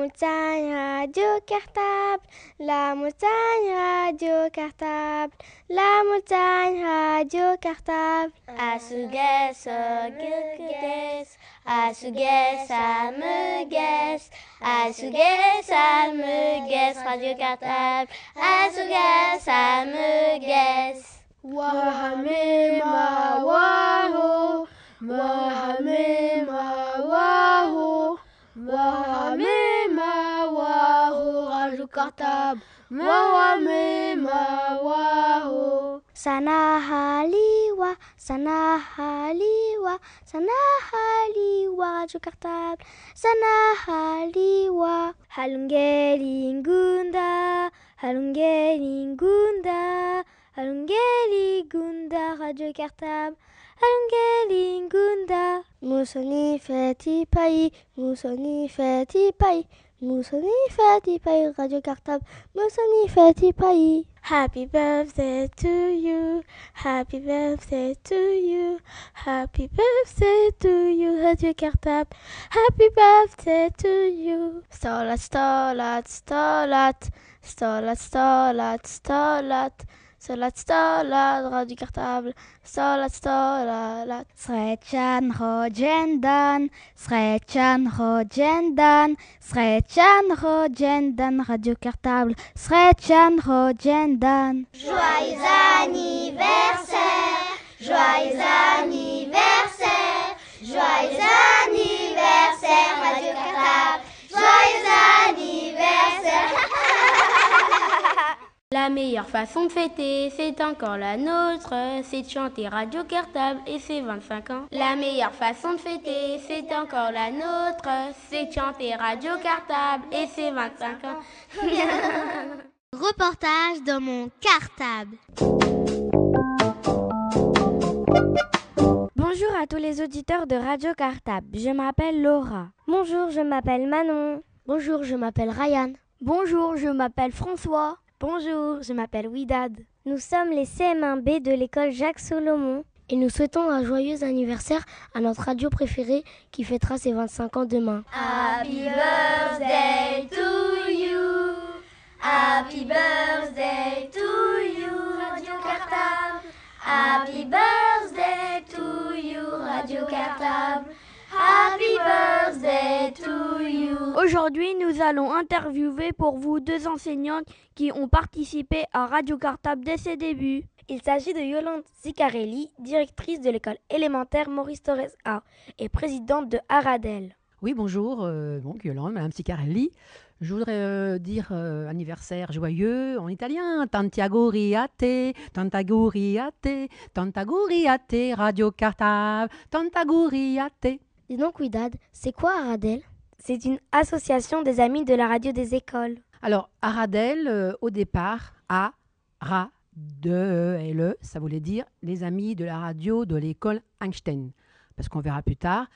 montagne radio cartable, la montagne radio cartable, la montagne radio cartable. Asuges, guess, asuges, amuges, asuges, amuges, radio cartable, asuges, amuges. Wahamema waho. Wahamema waho, Wahamema waho, Radio Cartable, Wahamema waho. Sanahaliwa, Sanahaliwa, Sanahaliwa, Radio Cartable, Sanahaliwa. Halungeli ngunda, Halungeli ngunda, Halungeli gunda, Radio Cartable. Halungeli ngunda. Musoni feti pai, Musoni feti Musoni feti pai, Radio Cartable, Musoni feti pai. Happy birthday to you, happy birthday to you, happy birthday to you, Radio Cartable, happy birthday to you. Stolat, stolat, stolat, stolat, stolat, stolat. Stolat, stolat, Radio Cartable, stolat, stolat. Srechan rojendan, srechan rojendan, srechan rojendan, Radio Cartable, srechan rojendan. Joyeux anniversaire, joyeux anniversaire, joyeux anniversaire, Radio Cartable, joyeux anniversaire. La meilleure façon de fêter, c'est encore la nôtre, c'est de chanter Radio Cartable et ses 25 ans. La meilleure façon de fêter, c'est encore la nôtre, c'est de chanter Radio Cartable et ses 25 ans. Reportage dans mon cartable. Bonjour à tous les auditeurs de Radio Cartable. Je m'appelle Laura. Bonjour, je m'appelle Manon. Bonjour, je m'appelle Ryan. Bonjour, je m'appelle François. Bonjour, je m'appelle Widad. Nous sommes les CM1B de l'école Jacques Solomon. Et nous souhaitons un joyeux anniversaire à notre radio préférée qui fêtera ses 25 ans demain. Happy birthday to you. Happy birthday to you, Radio Cartable. Happy birthday to you, Radio Cartable. Happy birthday to you. Aujourd'hui, nous allons interviewer pour vous deux enseignantes qui ont participé à Radio Cartable dès ses débuts. Il s'agit de Yolande Zicarelli, directrice de l'école élémentaire Maurice Torres A et présidente de Aradel. Oui, bonjour, euh, donc Yolande, Madame Zicarelli. Je voudrais euh, dire euh, anniversaire joyeux en italien. Tantiago riate, tantago riate, tantago riate, Radio Cartable, tantago riate. Dis donc, Widad, c'est quoi Aradel? C'est une association des amis de la radio des écoles. Alors, Aradel, euh, au départ, A, Ra, de L, E, ça voulait dire les amis de la radio de l'école Einstein. Parce qu'on verra plus tard,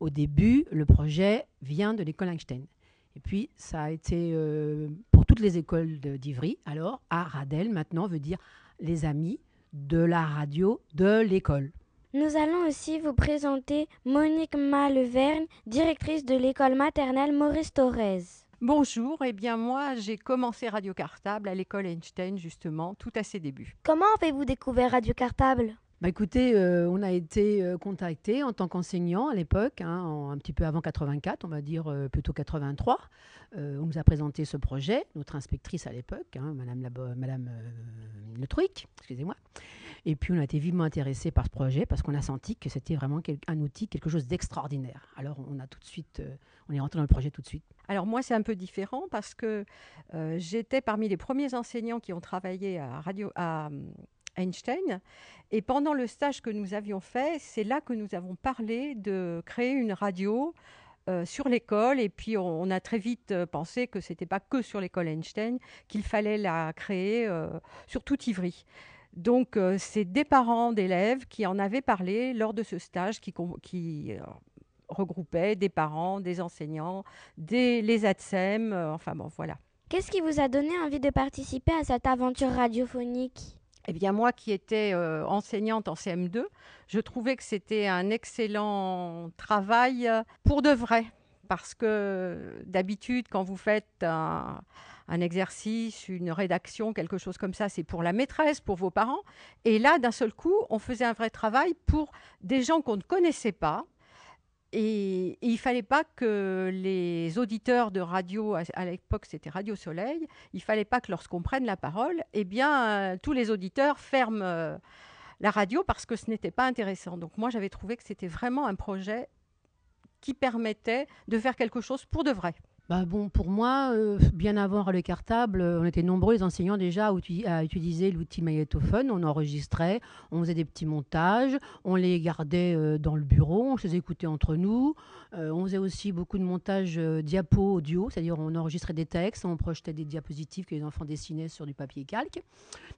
au début, le projet vient de l'école Einstein. Et puis, ça a été euh, pour toutes les écoles d'Ivry. Alors, Aradel, maintenant, veut dire les amis de la radio de l'école. Nous allons aussi vous présenter Monique Maleverne, directrice de l'école maternelle Maurice Torres. Bonjour, eh bien moi j'ai commencé Radio Cartable à l'école Einstein justement, tout à ses débuts. Comment avez-vous découvert Radio Cartable? Bah écoutez, euh, on a été euh, contacté en tant qu'enseignant à l'époque, hein, un petit peu avant 84, on va dire euh, plutôt 83. Euh, on nous a présenté ce projet, notre inspectrice à l'époque, hein, Madame, Labo- Madame euh, Le Truic, excusez-moi. Et puis on a été vivement intéressé par ce projet parce qu'on a senti que c'était vraiment un outil, quelque chose d'extraordinaire. Alors on a tout de suite, euh, on est rentré dans le projet tout de suite. Alors moi c'est un peu différent parce que euh, j'étais parmi les premiers enseignants qui ont travaillé à Radio à euh, Einstein et pendant le stage que nous avions fait, c'est là que nous avons parlé de créer une radio sur l'école et puis on, a très vite pensé que c'était pas que sur l'école Einstein qu'il fallait la créer sur tout Ivry. Donc, euh, c'est des parents d'élèves qui en avaient parlé lors de ce stage qui, euh, regroupait des parents, des enseignants, des, les ATSEM, enfin bon, voilà. Qu'est-ce qui vous a donné envie de participer à cette aventure radiophonique? Eh bien, moi qui étais enseignante en CM2, je trouvais que c'était un excellent travail pour de vrai. Parce que d'habitude, quand vous faites un, un exercice, une rédaction, quelque chose comme ça, c'est pour la maîtresse, pour vos parents. Et là, d'un seul coup, on faisait un vrai travail pour des gens qu'on ne connaissait pas. Et, il il fallait pas que les auditeurs de radio, à, l'époque c'était Radio Soleil, il fallait pas que lorsqu'on prenne la parole, eh bien, euh, tous les auditeurs ferment euh, la radio parce que ce n'était pas intéressant. Donc moi, j'avais trouvé que c'était vraiment un projet qui permettait de faire quelque chose pour de vrai. Bah bon, pour moi, euh, bien avant le cartable, on était nombreux les enseignants déjà à, utiliser l'outil magnétophone. On enregistrait, on faisait des petits montages, on les gardait euh, dans le bureau, on les écoutait entre nous. Euh, on faisait aussi beaucoup de montages diapo audio, c'est-à-dire on enregistrait des textes, on projetait des diapositives que les enfants dessinaient sur du papier calque.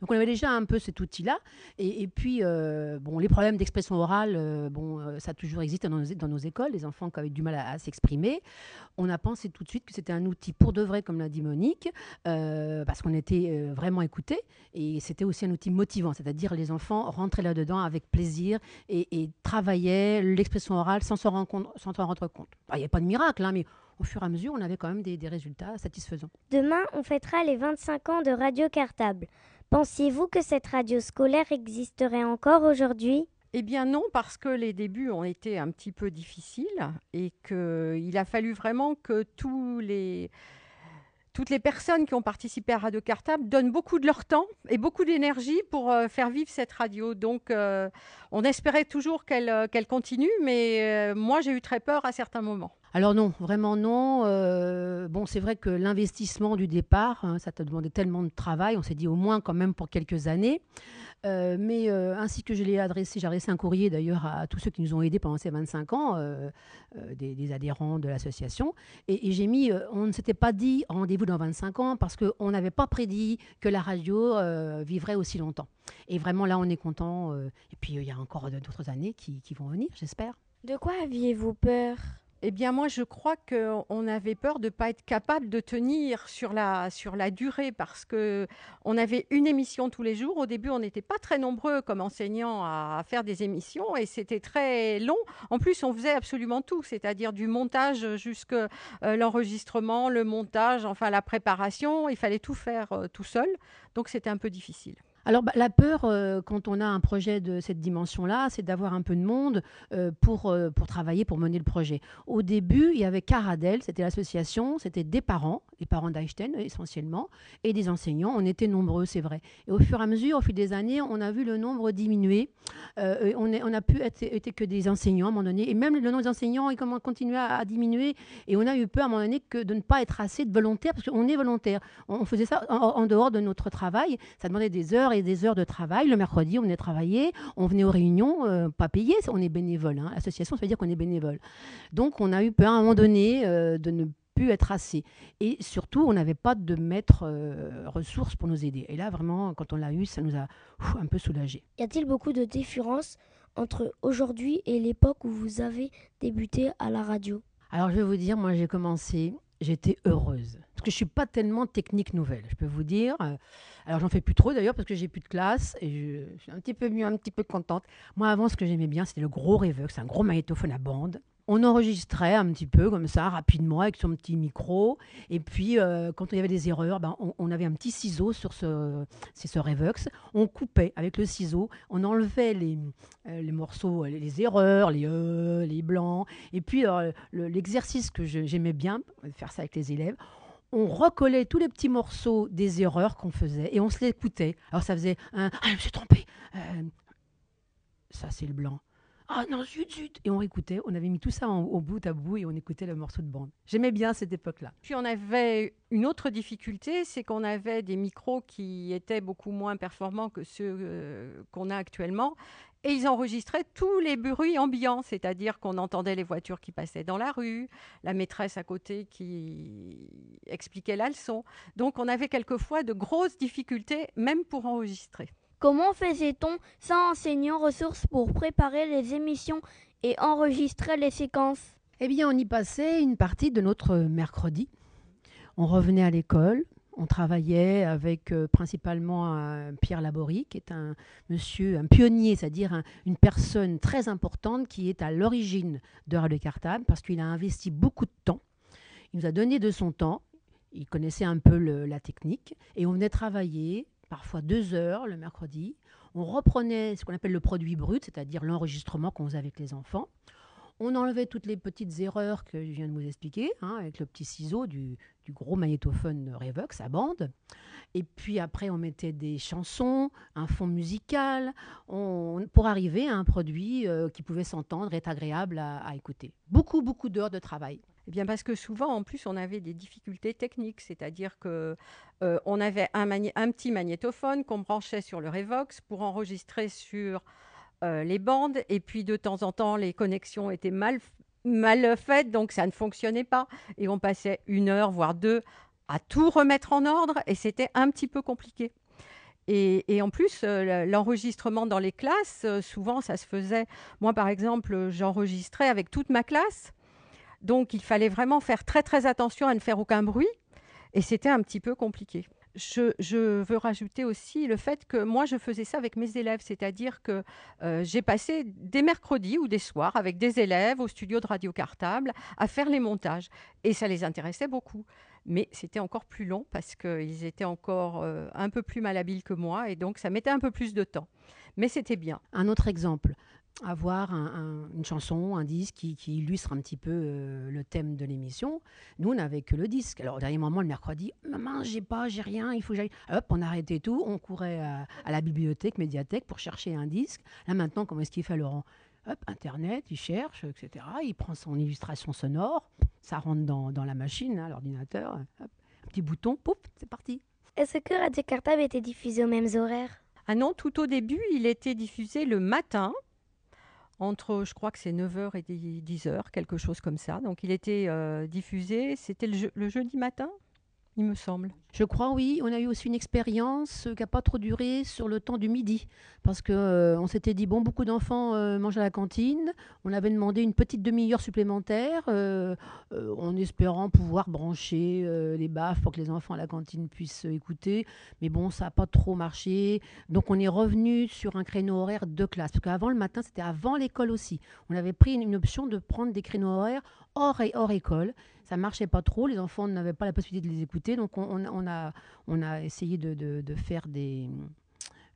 Donc on avait déjà un peu cet outil-là. Et, puis, bon, les problèmes d'expression orale, bon, ça a toujours existé dans nos, dans nos, écoles, les enfants qui avaient du mal à s'exprimer. On a pensé tout de suite que c'était un outil pour de vrai, comme l'a dit Monique, euh, parce qu'on était euh, vraiment écoutés. Et c'était aussi un outil motivant, c'est-à-dire les enfants rentraient là-dedans avec plaisir et, travaillaient l'expression orale sans s'en rendre rendre compte. Il n'y a pas de miracle, hein, mais au fur et à mesure, on avait quand même des, des résultats satisfaisants. Demain, on fêtera les 25 ans de Radio Cartable. Pensiez-vous que cette radio scolaire existerait encore aujourd'hui? Eh bien non, parce que les débuts ont été un petit peu difficiles et qu'il a fallu vraiment que toutes les personnes qui ont participé à Radio Cartable donnent beaucoup de leur temps et beaucoup d'énergie pour euh, faire vivre cette radio. Donc euh, on espérait toujours qu'elle euh, continue, mais moi j'ai eu très peur à certains moments. Alors non, vraiment non. bon, c'est vrai que l'investissement du départ, hein, ça t'a demandé tellement de travail. On s'est dit au moins quand même pour quelques années. Euh, mais euh, ainsi que je l'ai adressé, j'ai adressé un courrier d'ailleurs à tous ceux qui nous ont aidés pendant ces 25 ans, euh, des, adhérents de l'association. Et, j'ai mis, on ne s'était pas dit rendez-vous dans 25 ans parce qu'on n'avait pas prédit que la radio vivrait aussi longtemps. Et vraiment là, on est content. et puis il y a encore d'autres années qui vont venir, j'espère. De quoi aviez-vous peur? Eh bien, moi, je crois qu'on avait peur de ne pas être capable de tenir sur la, sur la durée parce qu'on avait une émission tous les jours. Au début, on n'était pas très nombreux comme enseignants à faire des émissions et c'était très long. En plus, on faisait absolument tout, c'est-à-dire du montage jusqu'à euh, l'enregistrement, le montage, enfin la préparation. Il fallait tout faire euh, tout seul. Donc, c'était un peu difficile. Alors, bah, la peur, euh, quand on a un projet de cette dimension-là, c'est d'avoir un peu de monde euh, pour, euh, pour travailler, pour mener le projet. Au début, il y avait Caradel, c'était l'association, c'était des parents, les parents d'Einstein essentiellement, et des enseignants. On était nombreux, c'est vrai. Et au fur et à mesure, au fil des années, on a vu le nombre diminuer. on, est, a pu être, que des enseignants à un moment donné, et même le nombre d'enseignants il continué à, à, diminuer. Et on a eu peur à un moment donné que de ne pas être assez de volontaires, parce qu'on est volontaire. On, faisait ça en dehors de notre travail. Ça demandait des heures et des heures de travail. Le mercredi, on venait travailler, on venait aux réunions, euh, pas payé, on est bénévole. Hein. Association, ça veut dire qu'on est bénévole. Donc, on a eu peur à un moment donné euh, de ne plus être assez. Et surtout, on n'avait pas de maître euh, ressources pour nous aider. Et là, vraiment, quand on l'a eu, ça nous a un peu soulagé. Y a-t-il beaucoup de différences entre aujourd'hui et l'époque où vous avez débuté à la radio? Alors, je vais vous dire, moi, j'ai commencé j'étais heureuse. Que je suis pas tellement technique nouvelle, je peux vous dire. Alors j'en fais plus trop d'ailleurs parce que j'ai plus de classe et je, suis un petit peu mieux, un petit peu contente. Moi avant, ce que j'aimais bien, c'était le gros c'est un gros magnétophone à bande on enregistrait un petit peu comme ça, rapidement, avec son petit micro. Et puis, euh, quand il y avait des erreurs, ben, on, avait un petit ciseau sur ce, c'est ce Revox. On coupait avec le ciseau, on enlevait les, euh, les morceaux, les, erreurs, les E, les blancs. Et puis, l'exercice que j'aimais bien, faire ça avec les élèves, on recollait tous les petits morceaux des erreurs qu'on faisait et on se les écoutait. Alors ça faisait un Ah, je me suis trompé. Euh, ça, c'est le blanc. Ah non, zut, zut Et on écoutait, on avait mis tout ça au bout à bout et on écoutait le morceau de bande. J'aimais bien cette époque-là. Puis on avait une autre difficulté, c'est qu'on avait des micros qui étaient beaucoup moins performants que ceux euh, qu'on a actuellement. Et ils enregistraient tous les bruits ambiants, c'est-à-dire qu'on entendait les voitures qui passaient dans la rue, la maîtresse à côté qui expliquait la leçon. Donc on avait quelquefois de grosses difficultés, même pour enregistrer. Comment faisait-on sans enseignant ressources pour préparer les émissions et enregistrer les séquences? Eh bien, on y passait une partie de notre mercredi. On revenait à l'école, on travaillait avec euh, principalement Pierre Laborie, qui est un monsieur, un pionnier, c'est-à-dire une personne très importante qui est à l'origine de Radio Cartable, parce qu'il a investi beaucoup de temps. Il nous a donné de son temps. Il connaissait un peu la technique. Et on venait travailler, parfois deux heures le mercredi. On reprenait ce qu'on appelle le produit brut, c'est-à-dire l'enregistrement qu'on faisait avec les enfants. On enlevait toutes les petites erreurs que je viens de vous expliquer, hein, avec le petit ciseau du, gros magnétophone Revox à bande. Et puis après, on mettait des chansons, un fond musical, pour arriver à un produit euh, qui pouvait s'entendre et être agréable à écouter. Beaucoup, beaucoup d'heures de travail. Eh bien parce que souvent, en plus, on avait des difficultés techniques, c'est-à-dire que euh, on avait un, petit magnétophone qu'on branchait sur le Revox pour enregistrer sur euh, les bandes, et puis de temps en temps, les connexions étaient mal, faites, donc ça ne fonctionnait pas, et on passait une heure, voire deux, à tout remettre en ordre, et c'était un petit peu compliqué. Et, en plus, euh, l'enregistrement dans les classes, souvent, ça se faisait. Moi, par exemple, j'enregistrais avec toute ma classe. Donc, il fallait vraiment faire très, très attention à ne faire aucun bruit. Et c'était un petit peu compliqué. Je, veux rajouter aussi le fait que moi, je faisais ça avec mes élèves, c'est-à-dire que euh, j'ai passé des mercredis ou des soirs avec des élèves au studio de Radio Cartable à faire les montages. Et ça les intéressait beaucoup. Mais c'était encore plus long parce qu'ils étaient encore euh, un peu plus malhabiles que moi et donc ça mettait un peu plus de temps. Mais c'était bien. Un autre exemple, avoir une chanson, un disque qui, illustre un petit peu euh, le thème de l'émission. Nous, on n'avait que le disque. Alors, au dernier moment, le mercredi, maman, j'ai pas, j'ai rien, il faut que j'aille. Hop, on arrêtait tout, on courait à, la bibliothèque, médiathèque pour chercher un disque. Là, maintenant, comment est-ce qu'il fait, Laurent? Hop, Internet, il cherche, etc. Il prend son illustration sonore, ça rentre dans, la machine, hein, l'ordinateur, un petit bouton, pouf, c'est parti. Est-ce que Radio Cartable était diffusé aux mêmes horaires? Ah non, tout au début, il était diffusé le matin entre, je crois que c'est 9h et 10h, quelque chose comme ça. Donc il était euh, diffusé, c'était le, jeudi matin, il me semble. Je crois, oui. On a eu aussi une expérience qui n'a pas trop duré sur le temps du midi. Parce qu'on euh, s'était dit, bon, beaucoup d'enfants euh, mangent à la cantine. On avait demandé une petite demi-heure supplémentaire euh, en espérant pouvoir brancher les baffes pour que les enfants à la cantine puissent écouter. Mais bon, ça n'a pas trop marché. Donc on est revenu sur un créneau horaire de classe. Parce qu'avant, le matin, c'était avant l'école aussi. On avait pris une, option de prendre des créneaux horaires hors, et hors école ça marchait pas trop. Les enfants n'avaient pas la possibilité de les écouter. Donc, on, a, on a essayé de, faire des,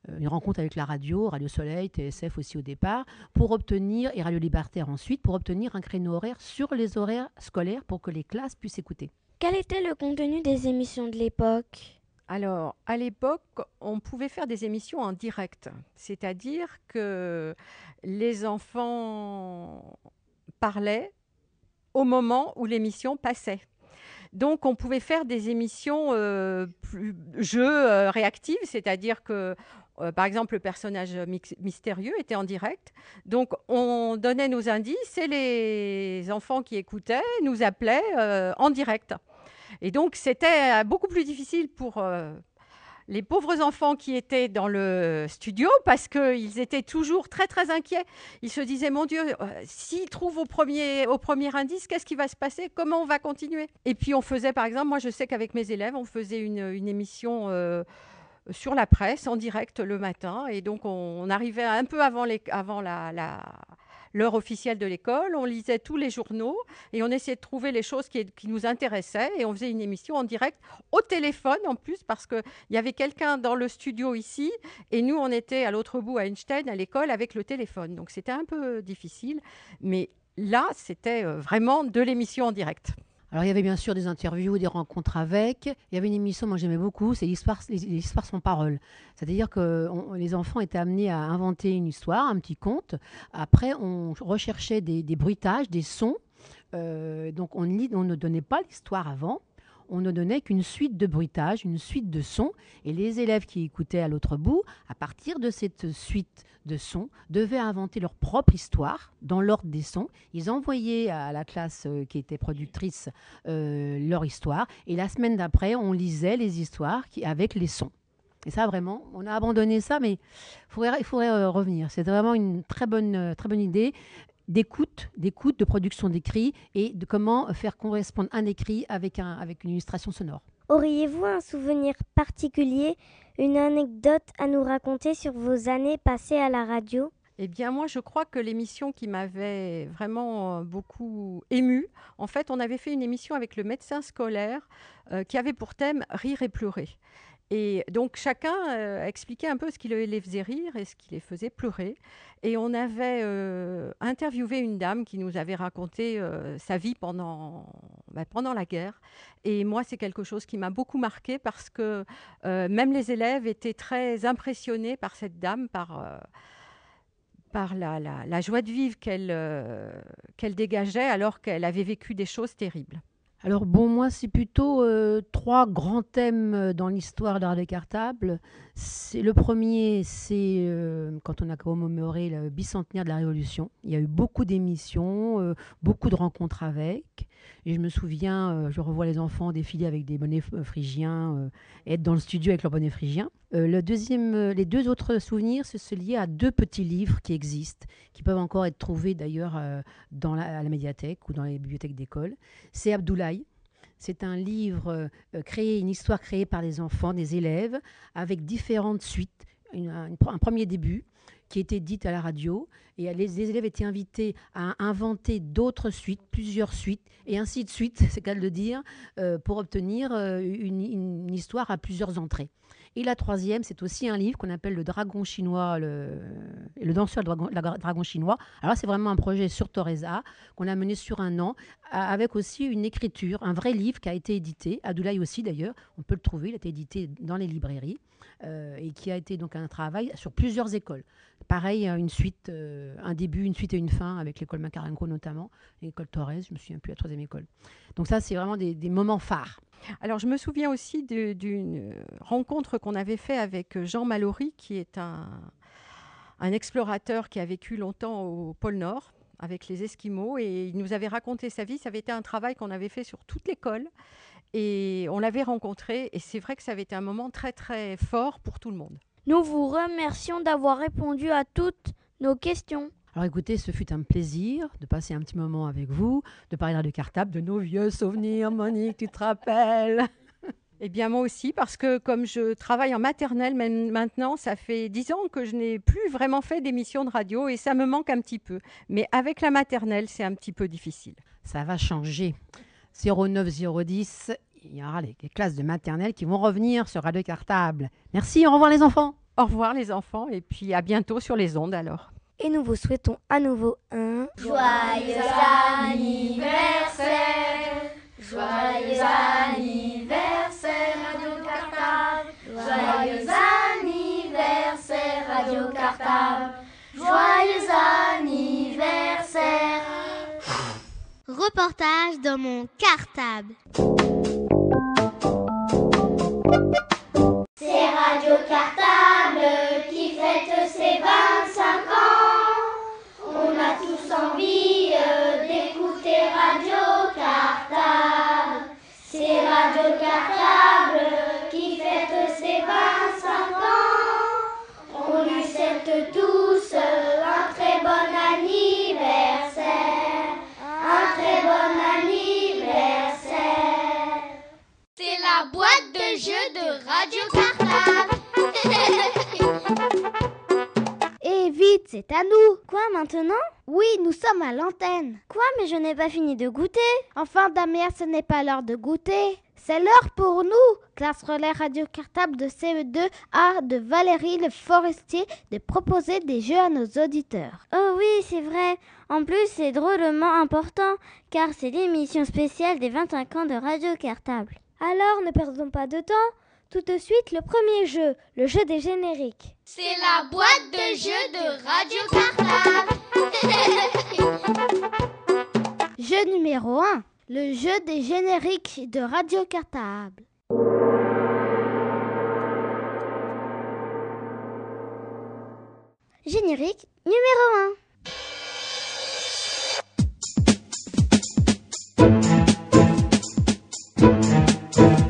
euh, une rencontre avec la radio, Radio Soleil, TSF aussi au départ, pour obtenir, et Radio Libertaire ensuite, pour obtenir un créneau horaire sur les horaires scolaires pour que les classes puissent écouter. Quel était le contenu des émissions de l'époque? Alors, à l'époque, on pouvait faire des émissions en direct, c'est-à-dire que les enfants parlaient au moment où l'émission passait. Donc, on pouvait faire des émissions euh, plus, jeux euh, réactives, c'est-à-dire que, euh, par exemple, le personnage mystérieux était en direct. Donc, on donnait nos indices et les enfants qui écoutaient nous appelaient en direct. Et donc, c'était beaucoup plus difficile pour les pauvres enfants qui étaient dans le studio parce qu'ils étaient toujours très très inquiets. Ils se disaient mon Dieu, euh, s'ils trouvent au premier, au premier indice, qu'est-ce qui va se passer? Comment on va continuer? Et puis on faisait par exemple, moi je sais qu'avec mes élèves, on faisait une, émission. Euh, sur la presse en direct le matin et donc on, arrivait un peu avant, la l'heure officielle de l'école, on lisait tous les journaux et on essayait de trouver les choses qui, nous intéressaient et on faisait une émission en direct au téléphone en plus parce qu'il y avait quelqu'un dans le studio ici et nous on était à l'autre bout à Einstein à l'école avec le téléphone. Donc c'était un peu difficile, mais là c'était euh, vraiment de l'émission en direct. Alors il y avait bien sûr des interviews, des rencontres avec. Il y avait une émission, moi j'aimais beaucoup, c'est l'histoire, sans parole. C'est-à-dire que les enfants étaient amenés à inventer une histoire, un petit conte. Après, on recherchait des, bruitages, des sons. Euh, donc on, on ne donnait pas l'histoire avant on ne donnait qu'une suite de bruitages, une suite de sons, et les élèves qui écoutaient à l'autre bout, à partir de cette suite de sons, devaient inventer leur propre histoire dans l'ordre des sons. Ils envoyaient à la classe euh, qui était productrice euh, leur histoire, et la semaine d'après, on lisait les histoires qui, avec les sons. Et ça, vraiment, on a abandonné ça, mais il faudrait, euh, revenir. C'est vraiment une très bonne, très bonne idée d'écoute, d'écoute, de production d'écrit et de comment faire correspondre un écrit avec, un, avec une illustration sonore. Auriez-vous un souvenir particulier, une anecdote à nous raconter sur vos années passées à la radio? Eh bien, moi, je crois que l'émission qui m'avait vraiment beaucoup émue, en fait, on avait fait une émission avec le médecin scolaire qui avait pour thème Rire et pleurer. Et donc chacun euh, expliquait un peu ce qui les faisait rire et ce qui les faisait pleurer. Et on avait euh, interviewé une dame qui nous avait raconté euh, sa vie pendant, bah, pendant la guerre. Et moi, c'est quelque chose qui m'a beaucoup marqué parce que même les élèves étaient très impressionnés par cette dame, par par la, la, joie de vivre qu'elle qu'elle dégageait alors qu'elle avait vécu des choses terribles. Alors bon, moi, c'est plutôt euh, trois grands thèmes euh, dans l'histoire de la radio cartable. le premier, c'est euh, quand on a commémoré le bicentenaire de la Révolution. Il y a eu beaucoup d'émissions, beaucoup de rencontres avec. Et je me souviens, euh, je revois les enfants défiler avec des bonnets euh, phrygiens, euh, être dans le studio avec leurs bonnets phrygiens. le deuxième, les deux autres souvenirs, c'est lié à deux petits livres qui existent, qui peuvent encore être trouvés d'ailleurs dans la, à la médiathèque ou dans les bibliothèques d'école. C'est Abdoulaye. C'est un livre créé, une histoire créée par les enfants, des élèves, avec différentes suites. un premier début, qui était dite à la radio. Et les, élèves étaient invités à inventer d'autres suites, plusieurs suites, et ainsi de suite, c'est qu'à le dire, euh, pour obtenir euh, une, histoire à plusieurs entrées. Et la troisième, c'est aussi un livre qu'on appelle Le Dragon chinois, le, le danseur dragon, dragon chinois. Alors c'est vraiment un projet sur Torreza qu'on a mené sur un an, avec aussi une écriture, un vrai livre qui a été édité, Abdoulaye aussi d'ailleurs, on peut le trouver, il a été édité dans les librairies, euh, et qui a été donc un travail sur plusieurs écoles. Pareil, une suite, euh, un début, une suite et une fin, avec l'école Macarenco notamment, l'école Torres, je me souviens plus, la troisième école. Donc ça, c'est vraiment des moments phares. Alors, je me souviens aussi d'une rencontre qu'on avait fait avec Jean Mallory, qui est un, explorateur qui a vécu longtemps au pôle Nord avec les Esquimaux et il nous avait raconté sa vie. Ça avait été un travail qu'on avait fait sur toute l'école et on l'avait rencontré et c'est vrai que ça avait été un moment très très fort pour tout le monde. Nous vous remercions d'avoir répondu à toutes nos questions. Alors écoutez, ce fut un plaisir de passer un petit moment avec vous, de parler de cartable, de nos vieux souvenirs. Monique, tu te rappelles? Eh bien, moi aussi, parce que comme je travaille en maternelle maintenant, ça fait dix ans que je n'ai plus vraiment fait d'émissions de radio et ça me manque un petit peu. Mais avec la maternelle, c'est un petit peu difficile. Ça va changer. 09 010, il y aura les classes de maternelle qui vont revenir sur Radio Cartable. Merci, au revoir les enfants. Au revoir les enfants et puis à bientôt sur les ondes alors et nous vous souhaitons à nouveau un joyeux anniversaire. Joyeux anniversaire Radio Cartable. Joyeux anniversaire Radio Cartable. Joyeux anniversaire. Reportage dans mon cartable. C'est Radio Cartable qui fête ses 25 ans. Envie euh, d'écouter Radio Cartable. C'est Radio Cartable qui fête ses 25 ans. On lui souhaite tous un très bon anniversaire. Un très bon anniversaire. C'est la boîte de jeu de Radio Cartable. C'est à nous. Quoi maintenant? Oui, nous sommes à l'antenne. Quoi, mais je n'ai pas fini de goûter? Enfin, Damien, ce n'est pas l'heure de goûter. C'est l'heure pour nous, classe relais radio cartable de CE2A de Valérie Le Forestier, de proposer des jeux à nos auditeurs. Oh oui, c'est vrai. En plus, c'est drôlement important, car c'est l'émission spéciale des 25 ans de Radio Cartable. Alors, ne perdons pas de temps. Tout de suite, le premier jeu, le jeu des génériques. C'est la boîte de jeu de Radio Cartable. jeu numéro 1, le jeu des génériques de Radio Cartable. Générique numéro 1. Générique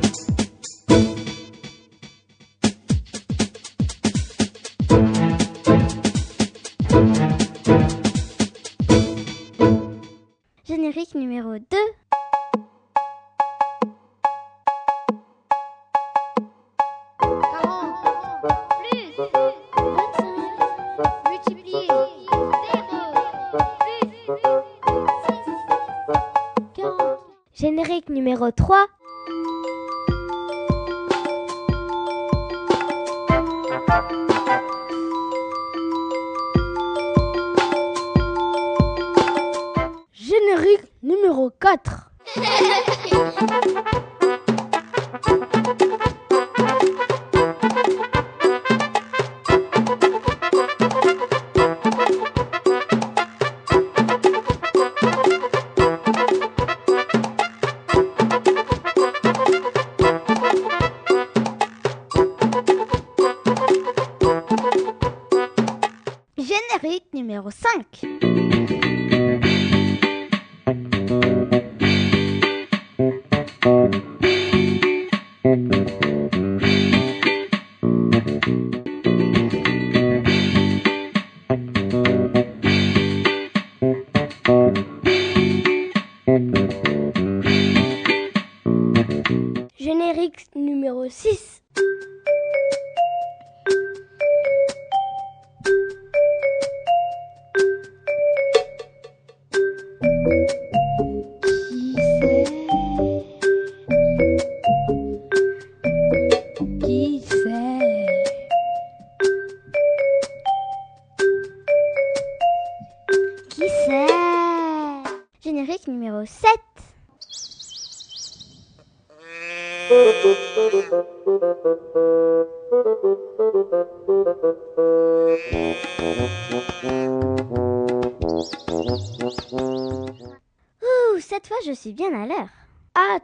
numéro 3.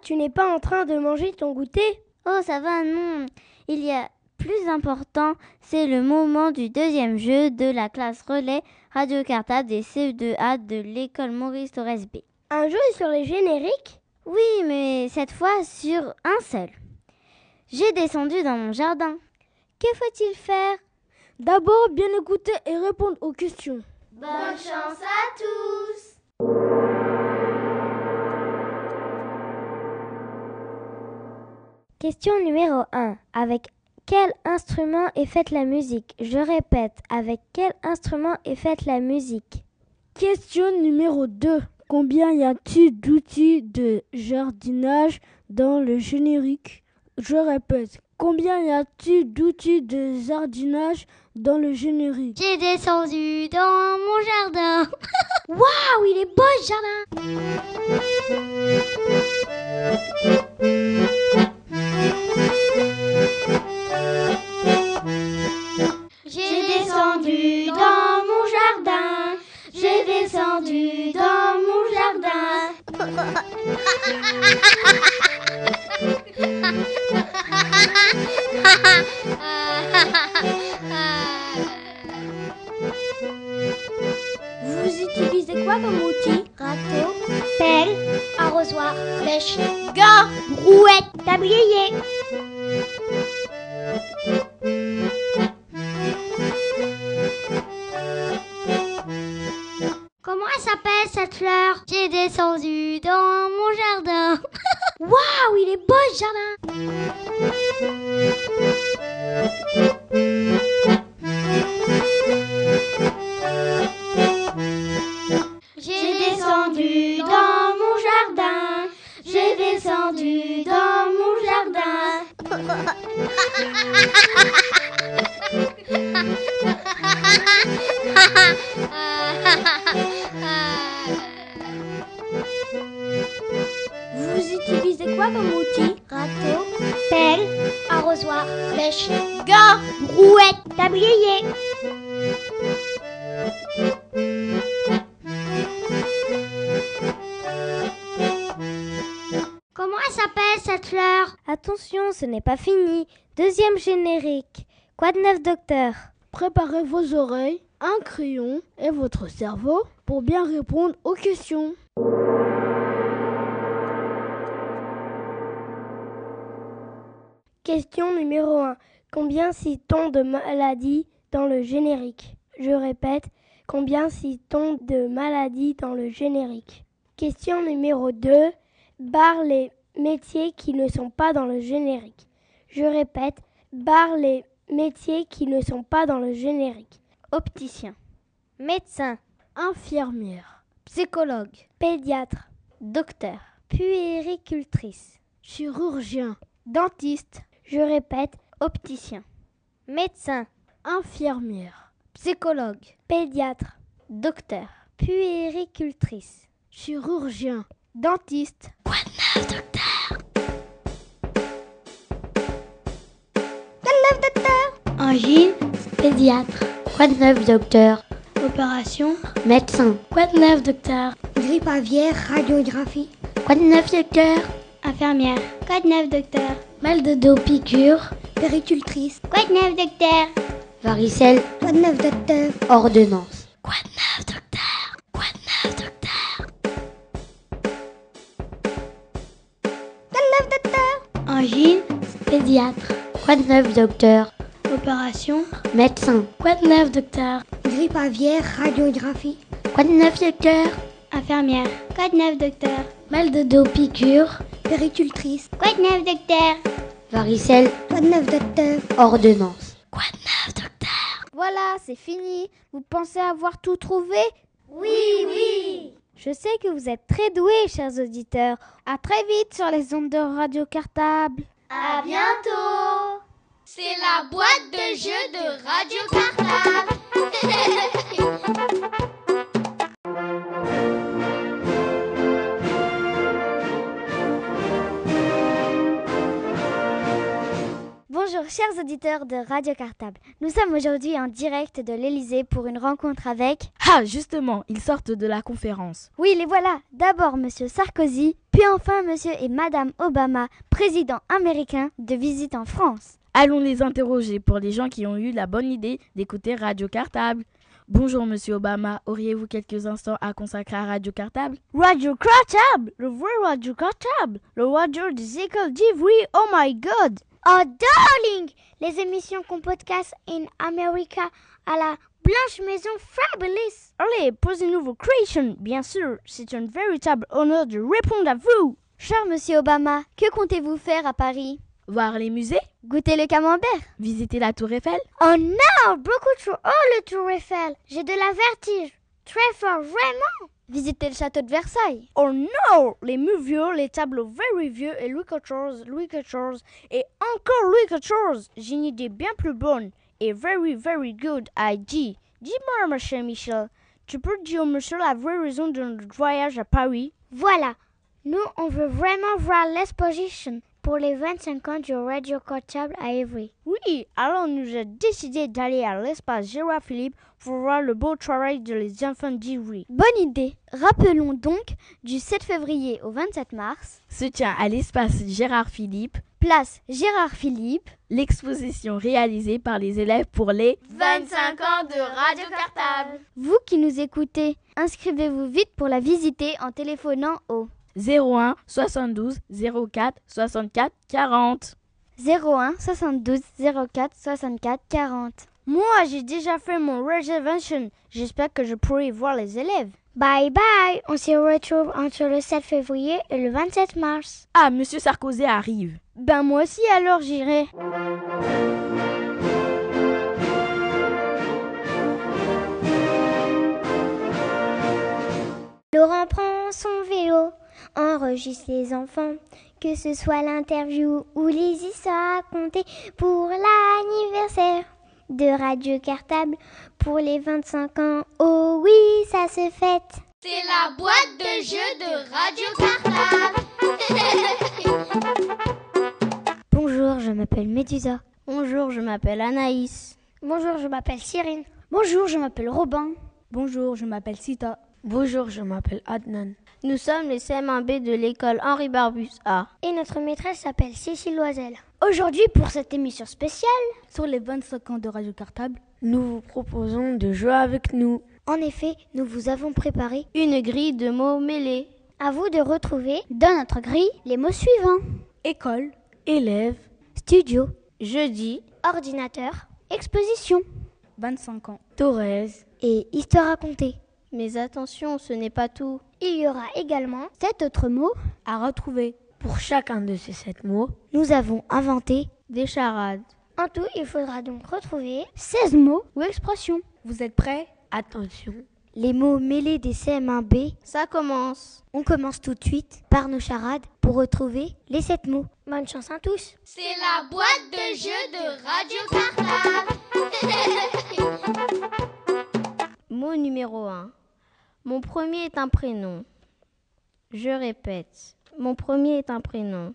Tu n'es pas en train de manger ton goûter? Oh, ça va, non. Il y a plus important, c'est le moment du deuxième jeu de la classe relais radio cartable des CE2A de l'école Maurice Torres B. Un jeu sur les génériques? Oui, mais cette fois sur un seul. J'ai descendu dans mon jardin. Que faut-il faire? D'abord, bien écouter et répondre aux questions. Bonne chance à tous Question numéro 1. Avec quel instrument est faite la musique? Je répète, avec quel instrument est faite la musique? Question numéro 2. Combien y a-t-il d'outils de jardinage dans le générique? Je répète, combien y a-t-il d'outils de jardinage dans le générique? J'ai descendu dans mon jardin. Waouh, il est beau ce jardin J'ai descendu dans mon jardin. J'ai descendu dans mon jardin. Vous utilisez quoi comme outil? Râteau, pelle, arrosoir, flèche, gars, brouette, tablier. Comment elle s'appelle cette fleur? J'ai descendu dans mon jardin. Waouh, il est beau ce jardin n'est pas fini. Deuxième générique. Quoi de neuf, docteur? Préparez vos oreilles, un crayon et votre cerveau pour bien répondre aux questions. Question numéro 1. Combien cite-t-on de maladies dans le générique? Je répète, combien cite-t-on de maladies dans le générique? Question numéro 2. Barre les métiers qui ne sont pas dans le générique. Je répète, barre les métiers qui ne sont pas dans le générique. Opticien, Médecin, Infirmière. psychologue, Pédiatre, docteur, puéricultrice, Chirurgien. dentiste, je répète, opticien, médecin, Infirmière. psychologue, pédiatre, docteur, puéricultrice, Chirurgien. Dentiste, angine, pédiatre. Quoi de neuf, docteur? Opération, Médecin. quoi de neuf, docteur? Grippe aviaire, radiographie. Quoi de neuf, docteur? Infirmière, quoi de neuf, docteur? Mal de dos, piqûre. Péricultrice. Quoi de neuf, docteur? Varicelle, Quoi de neuf, docteur? Ordonnance. Quoi de neuf, docteur? Angine, pédiatre, Quoi de neuf, docteur? Opération, Médecin. quoi de neuf, docteur? Grippe aviaire, radiographie. Quoi de neuf, docteur? Infirmière, quoi de neuf, docteur? Mal de dos, piqûre. Péricultrice. Quoi de neuf, docteur? Varicelle, Quoi de neuf, docteur? Ordonnance. Quoi de neuf, docteur? Voilà, c'est fini. Vous pensez avoir tout trouvé? Oui, oui. Je sais que vous êtes très doués, chers auditeurs. À très vite sur les ondes de Radio Cartable. À bientôt. C'est la boîte de jeux de Radio Cartable. Bonjour chers auditeurs de Radio Cartable. Nous sommes aujourd'hui en direct de l'Elysée pour une rencontre avec... Ah, justement, ils sortent de la conférence. Oui, les voilà. D'abord Monsieur Sarkozy, puis enfin Monsieur et Madame Obama, président américain de visite en France. Allons les interroger pour les gens qui ont eu la bonne idée d'écouter Radio Cartable. Bonjour Monsieur Obama, auriez-vous quelques instants à consacrer à Radio Cartable? Radio Cartable. Le vrai Radio Cartable. Le radio des écoles d'Ivry. Oh my god. Oh, darling Les émissions qu'on podcast in America à la Blanche Maison Fabulous. Allez, posez-nous vos questions. Bien sûr, c'est un véritable honneur de répondre à vous. Cher Monsieur Obama, que comptez-vous faire à Paris? Voir les musées Goûter le camembert Visiter la Tour Eiffel Oh non, beaucoup trop haut le Tour Eiffel. J'ai de la vertige. Très fort, vraiment. Visiter le château de Versailles Oh non Les murs vieux, les tableaux very vieux et Louis XIV, Louis XIV et encore Louis XIV. J'ai une idée bien plus bonne et very very good I dit. Dis-moi, mon cher Michel, tu peux dire au monsieur la vraie raison de notre voyage à Paris? Voilà. Nous, on veut vraiment voir l'exposition pour les 25 ans du Radio Cartable à Évry. Oui, alors nous avons décidé d'aller à l'espace Gérard Philippe pour voir le beau travail de les enfants d'Ivry. Bonne idée Rappelons donc, du 7 février au 27 mars, se tient à l'espace Gérard Philippe place Gérard Philippe, l'exposition réalisée par les élèves pour les 25 ans de Radio Cartable. Vous qui nous écoutez, inscrivez-vous vite pour la visiter en téléphonant au 01 72 04 64 40. 01 72 04 64 40. Moi, j'ai déjà fait mon reservation. J'espère que je pourrai voir les élèves. Bye bye. On se retrouve entre le 7 février et le 27 mars. Ah, Monsieur Sarkozy arrive. Ben moi aussi alors j'irai. Laurent prend son vélo, enregistre les enfants, que ce soit l'interview ou les histoires racontées pour l'anniversaire de Radio Cartable pour les 25 ans. Oh oui, ça se fête. C'est la boîte de jeux de Radio Cartable. Bonjour, je m'appelle Médusa. Bonjour, je m'appelle Anaïs. Bonjour, je m'appelle Cyrine. Bonjour, je m'appelle Robin. Bonjour, je m'appelle Sita. Bonjour, je m'appelle Adnan. Nous sommes les CM1B de l'école Henri Barbus A. Et notre maîtresse s'appelle Cécile Loisel. Aujourd'hui, pour cette émission spéciale, Sur les 25 ans de Radio Cartable, Nous vous proposons de jouer avec nous. En effet, nous vous avons préparé une grille de mots mêlés. à vous de retrouver dans notre grille les mots suivants. École, Élèves, Studio, jeudi, ordinateur, exposition 25 ans. Thorez, et histoire racontée. Mais attention, ce n'est pas tout. Il y aura également sept autres mots à retrouver. Pour chacun de ces sept mots, nous avons inventé des charades. En tout, il faudra donc retrouver 16 mots ou expressions. Vous êtes prêts? Attention. Les mots mêlés des CM1B, ça commence. On commence tout de suite par nos charades pour retrouver les sept mots. Bonne chance à tous. C'est la boîte de jeu de Radio Mon premier est un prénom. Je répète. Mon premier est un prénom.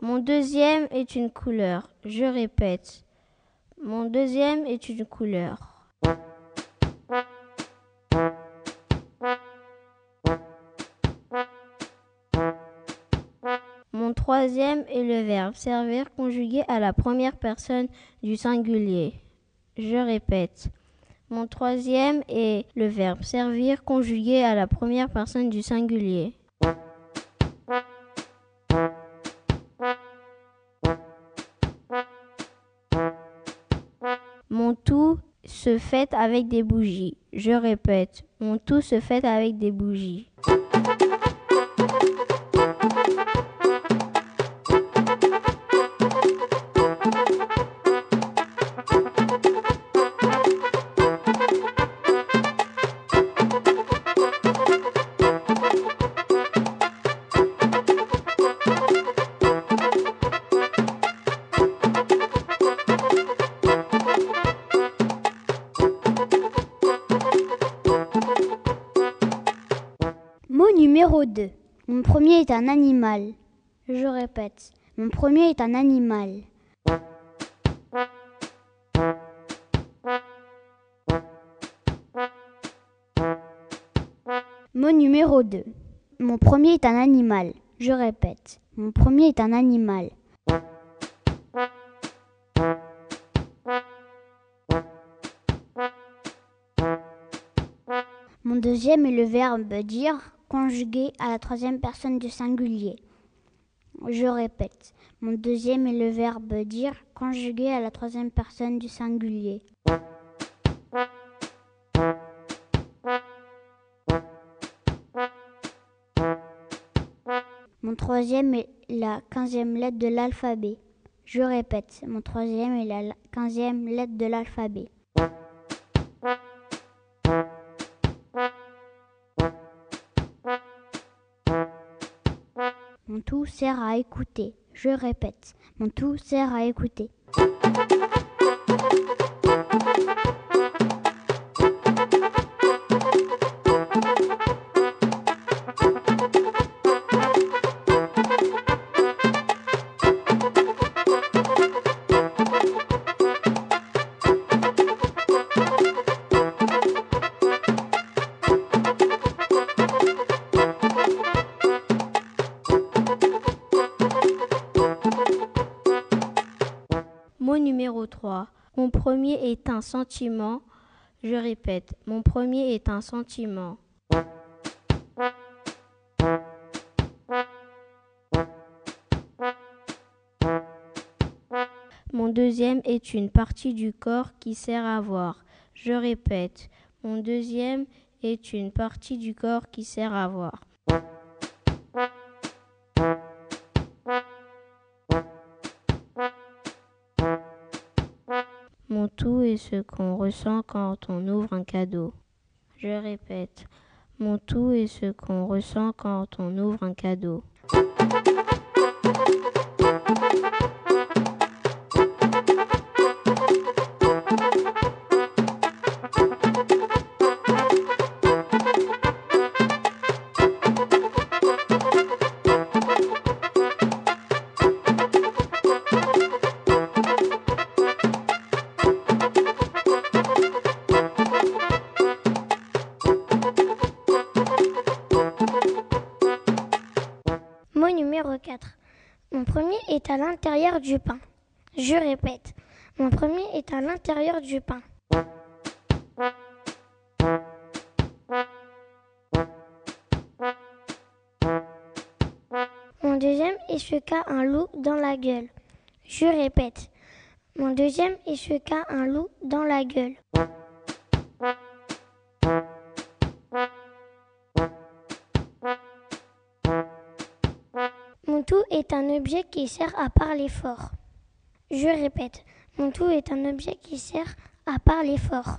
Mon deuxième est une couleur. Je répète. Mon deuxième est une couleur. Troisième est le verbe servir conjugué à la première personne du singulier. Je répète. Mon troisième est le verbe servir conjugué à la première personne du singulier. Mon tout se fait avec des bougies. Je répète, mon tout se fait avec des bougies. Un animal. Je répète. Mon premier est un animal. Mot numéro 2. Mon premier est un animal. Je répète. Mon premier est un animal. Mon deuxième est le verbe dire conjugué à la troisième personne du singulier. Je répète. Mon deuxième est le verbe dire conjugué à la troisième personne du singulier. Mon troisième est la quinzième lettre de l'alphabet. Je répète. Mon troisième est la quinzième lettre de l'alphabet. Sert à écouter. Je répète. Mon tout sert à écouter. Je répète, mon premier est un sentiment. Mon deuxième est une partie du corps qui sert à voir. Je répète, mon deuxième est une partie du corps qui sert à voir. Mon tout est ce qu'on ressent quand on ouvre un cadeau. Je répète, mon tout est ce qu'on ressent quand on ouvre un cadeau. L'intérieur du pain. Mon deuxième un loup dans la gueule. Je répète. Mon deuxième essuie-cas un loup dans la gueule. Mon tout est un objet qui sert à parler fort. Je répète. Mon tout est un objet qui sert à parler fort.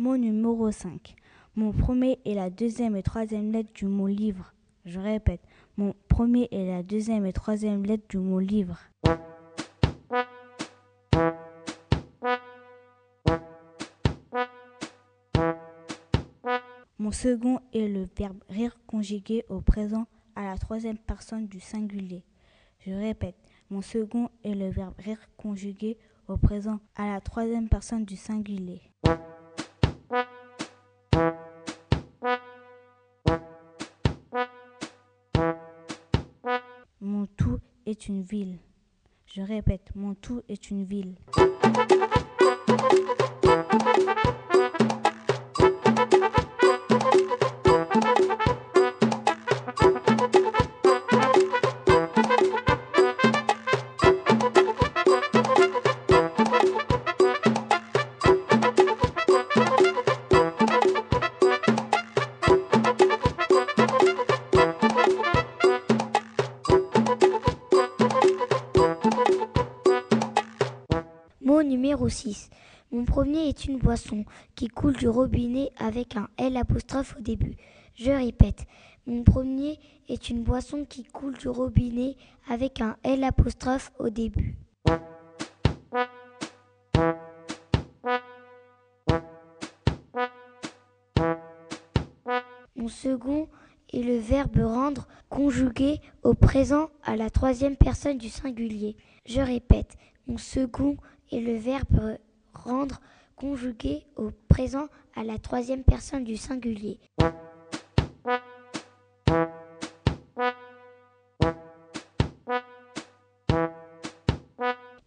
Mot numéro 5. Mon premier et la deuxième et troisième lettre du mot livre. Je répète, mon premier et la deuxième et troisième lettre du mot livre. Mon second est le verbe rire conjugué au présent à la troisième personne du singulier. Je répète, mon second est le verbe rire conjugué au présent à la troisième personne du singulier. Une ville. Je répète, mon tout est une ville. Est une boisson qui coule du robinet avec un L au début. Je répète. Mon premier est une boisson qui coule du robinet avec un L apostrophe au début. Mon second est le verbe rendre conjugué au présent à la troisième personne du singulier. Je répète. Mon second est le verbe rendre conjugué au présent à la troisième personne du singulier.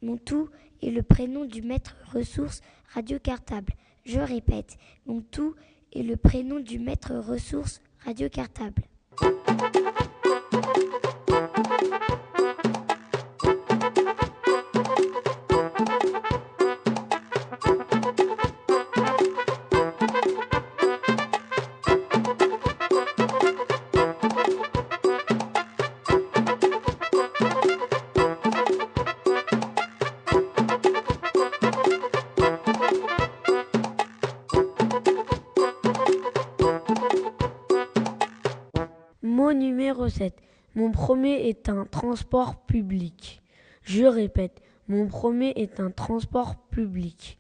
Mon tout est le prénom du maître ressource radio cartable. Je répète, mon tout est le prénom du maître ressource radio cartable. Premier est un transport public. Je répète, mon premier est un transport public.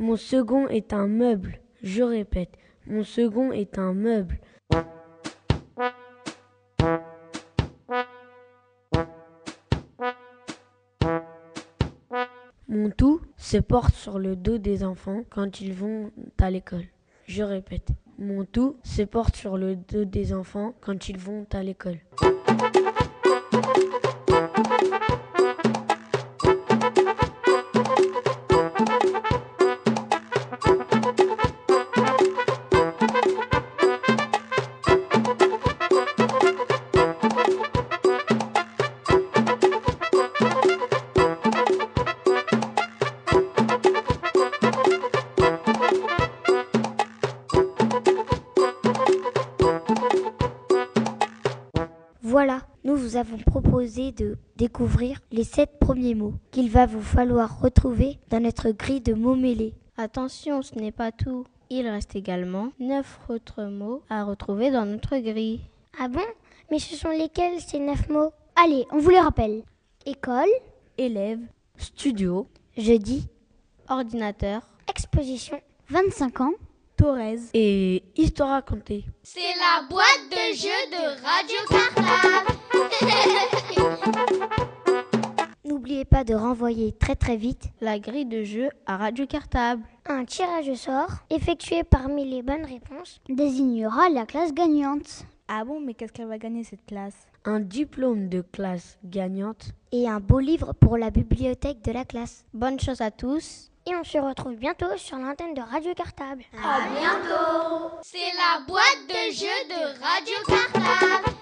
Mon second est un meuble. Je répète, mon second est un meuble. Se porte sur le dos des enfants quand ils vont à l'école. Je répète, mon tout se porte sur le dos des enfants quand ils vont à l'école. Vous avons proposé de découvrir les sept premiers mots qu'il va vous falloir retrouver dans notre grille de mots mêlés. Attention, ce n'est pas tout. Il reste également neuf autres mots à retrouver dans notre grille. Ah bon? Mais ce sont lesquels ces neuf mots? Allez, on vous les rappelle. École, Élève, Studio, Jeudi, Ordinateur, exposition, 25 ans, Torres et Histoire racontée. C'est la boîte de jeux de Radio Cartable. N'oubliez pas de renvoyer très très vite la grille de jeu à Radio Cartable. Un tirage au sort, effectué parmi les bonnes réponses, désignera la classe gagnante. Ah bon, mais qu'est-ce qu'elle va gagner cette classe? Un diplôme de classe gagnante. Et un beau livre pour la bibliothèque de la classe. Bonne chance à tous. Et on se retrouve bientôt sur l'antenne de Radio Cartable. À bientôt C'est la boîte de jeux de Radio Cartable.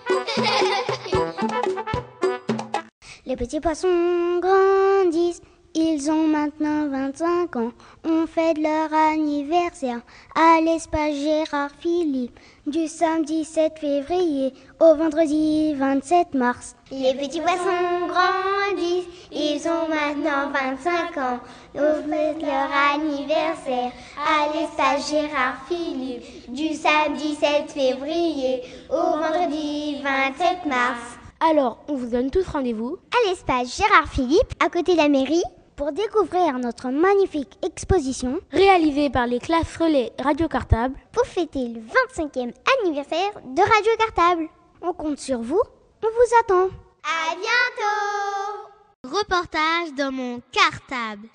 Les petits poissons grandissent. Ils ont maintenant 25 ans, on fête leur anniversaire à l'espace Gérard Philippe du samedi 7 février au vendredi 27 mars. Les petits poissons grandissent, ils ont maintenant 25 ans, on fête leur anniversaire à l'espace Gérard Philippe du samedi 7 février au vendredi 27 mars. Alors, on vous donne tous rendez-vous à l'espace Gérard Philippe, à côté de la mairie, pour découvrir notre magnifique exposition réalisée par les classes relais Radio Cartable pour fêter le 25e anniversaire de Radio Cartable. On compte sur vous, on vous attend. À bientôt Reportage dans mon cartable.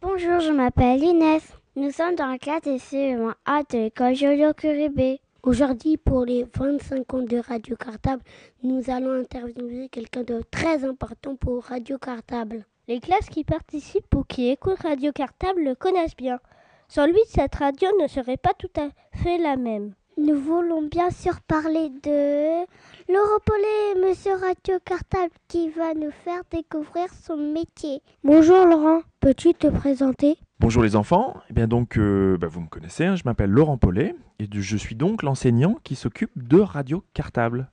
Bonjour, je m'appelle Inès. Nous sommes dans la classe de CE1A de l'école Joliot-Curibé. Aujourd'hui, pour les 25 ans de Radio Cartable, nous allons interviewer quelqu'un de très important pour Radio Cartable. Les classes qui participent ou qui écoutent Radio Cartable le connaissent bien. Sans lui, cette radio ne serait pas tout à fait la même. Nous voulons bien sûr parler de Laurent Paulet, monsieur Radio Cartable, qui va nous faire découvrir son métier. Bonjour Laurent, peux-tu te présenter? Bonjour les enfants, eh bien donc euh, bah vous me connaissez, hein, je m'appelle Laurent Paulet et je suis donc l'enseignant qui s'occupe de Radio Cartable.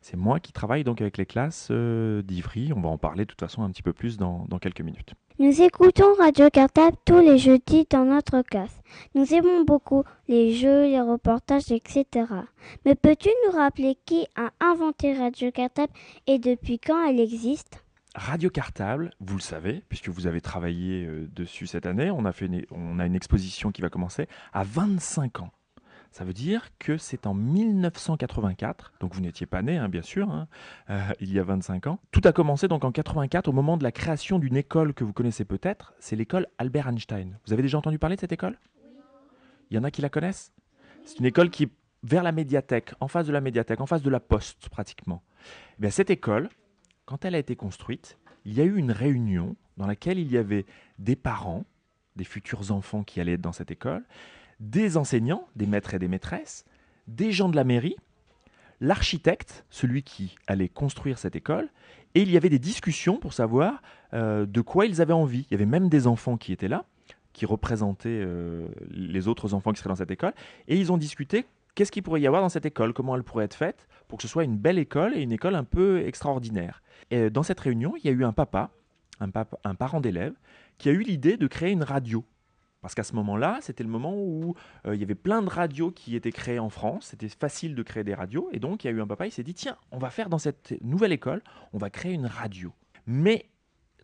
C'est moi qui travaille donc avec les classes euh, d'Ivry, on va en parler de toute façon un petit peu plus dans quelques minutes. Nous écoutons Radio Cartable tous les jeudis dans notre classe. Nous aimons beaucoup les jeux, les reportages, etc. Mais peux-tu nous rappeler qui a inventé Radio Cartable et depuis quand elle existe? Radio Cartable, vous le savez, puisque vous avez travaillé euh, dessus cette année, on a, fait une, on a une exposition qui va commencer à 25 ans. Ça veut dire que c'est en 1984, donc vous n'étiez pas né, hein, bien sûr, hein, euh, il y a 25 ans. Tout a commencé donc en 84 au moment de la création d'une école que vous connaissez peut-être, c'est l'école Albert Einstein. Vous avez déjà entendu parler de cette école? Il y en a qui la connaissent? C'est une école qui est vers la médiathèque, en face de la médiathèque, en face de la poste pratiquement. Eh bien, cette école, quand elle a été construite, il y a eu une réunion dans laquelle il y avait des parents, des futurs enfants qui allaient être dans cette école, des enseignants, des maîtres et des maîtresses, des gens de la mairie, l'architecte, celui qui allait construire cette école, et il y avait des discussions pour savoir euh, de quoi ils avaient envie. Il y avait même des enfants qui étaient là, qui représentaient euh, les autres enfants qui seraient dans cette école, et ils ont discuté qu'est-ce qu'il pourrait y avoir dans cette école, comment elle pourrait être faite pour que ce soit une belle école et une école un peu extraordinaire? Et dans cette réunion, il y a eu un papa, un, un parent d'élève, qui a eu l'idée de créer une radio. Parce qu'à ce moment-là, c'était le moment où euh, il y avait plein de radios qui étaient créées en France. C'était facile de créer des radios. Et donc, il y a eu un papa, il s'est dit, tiens, on va faire dans cette nouvelle école, on va créer une radio. Mais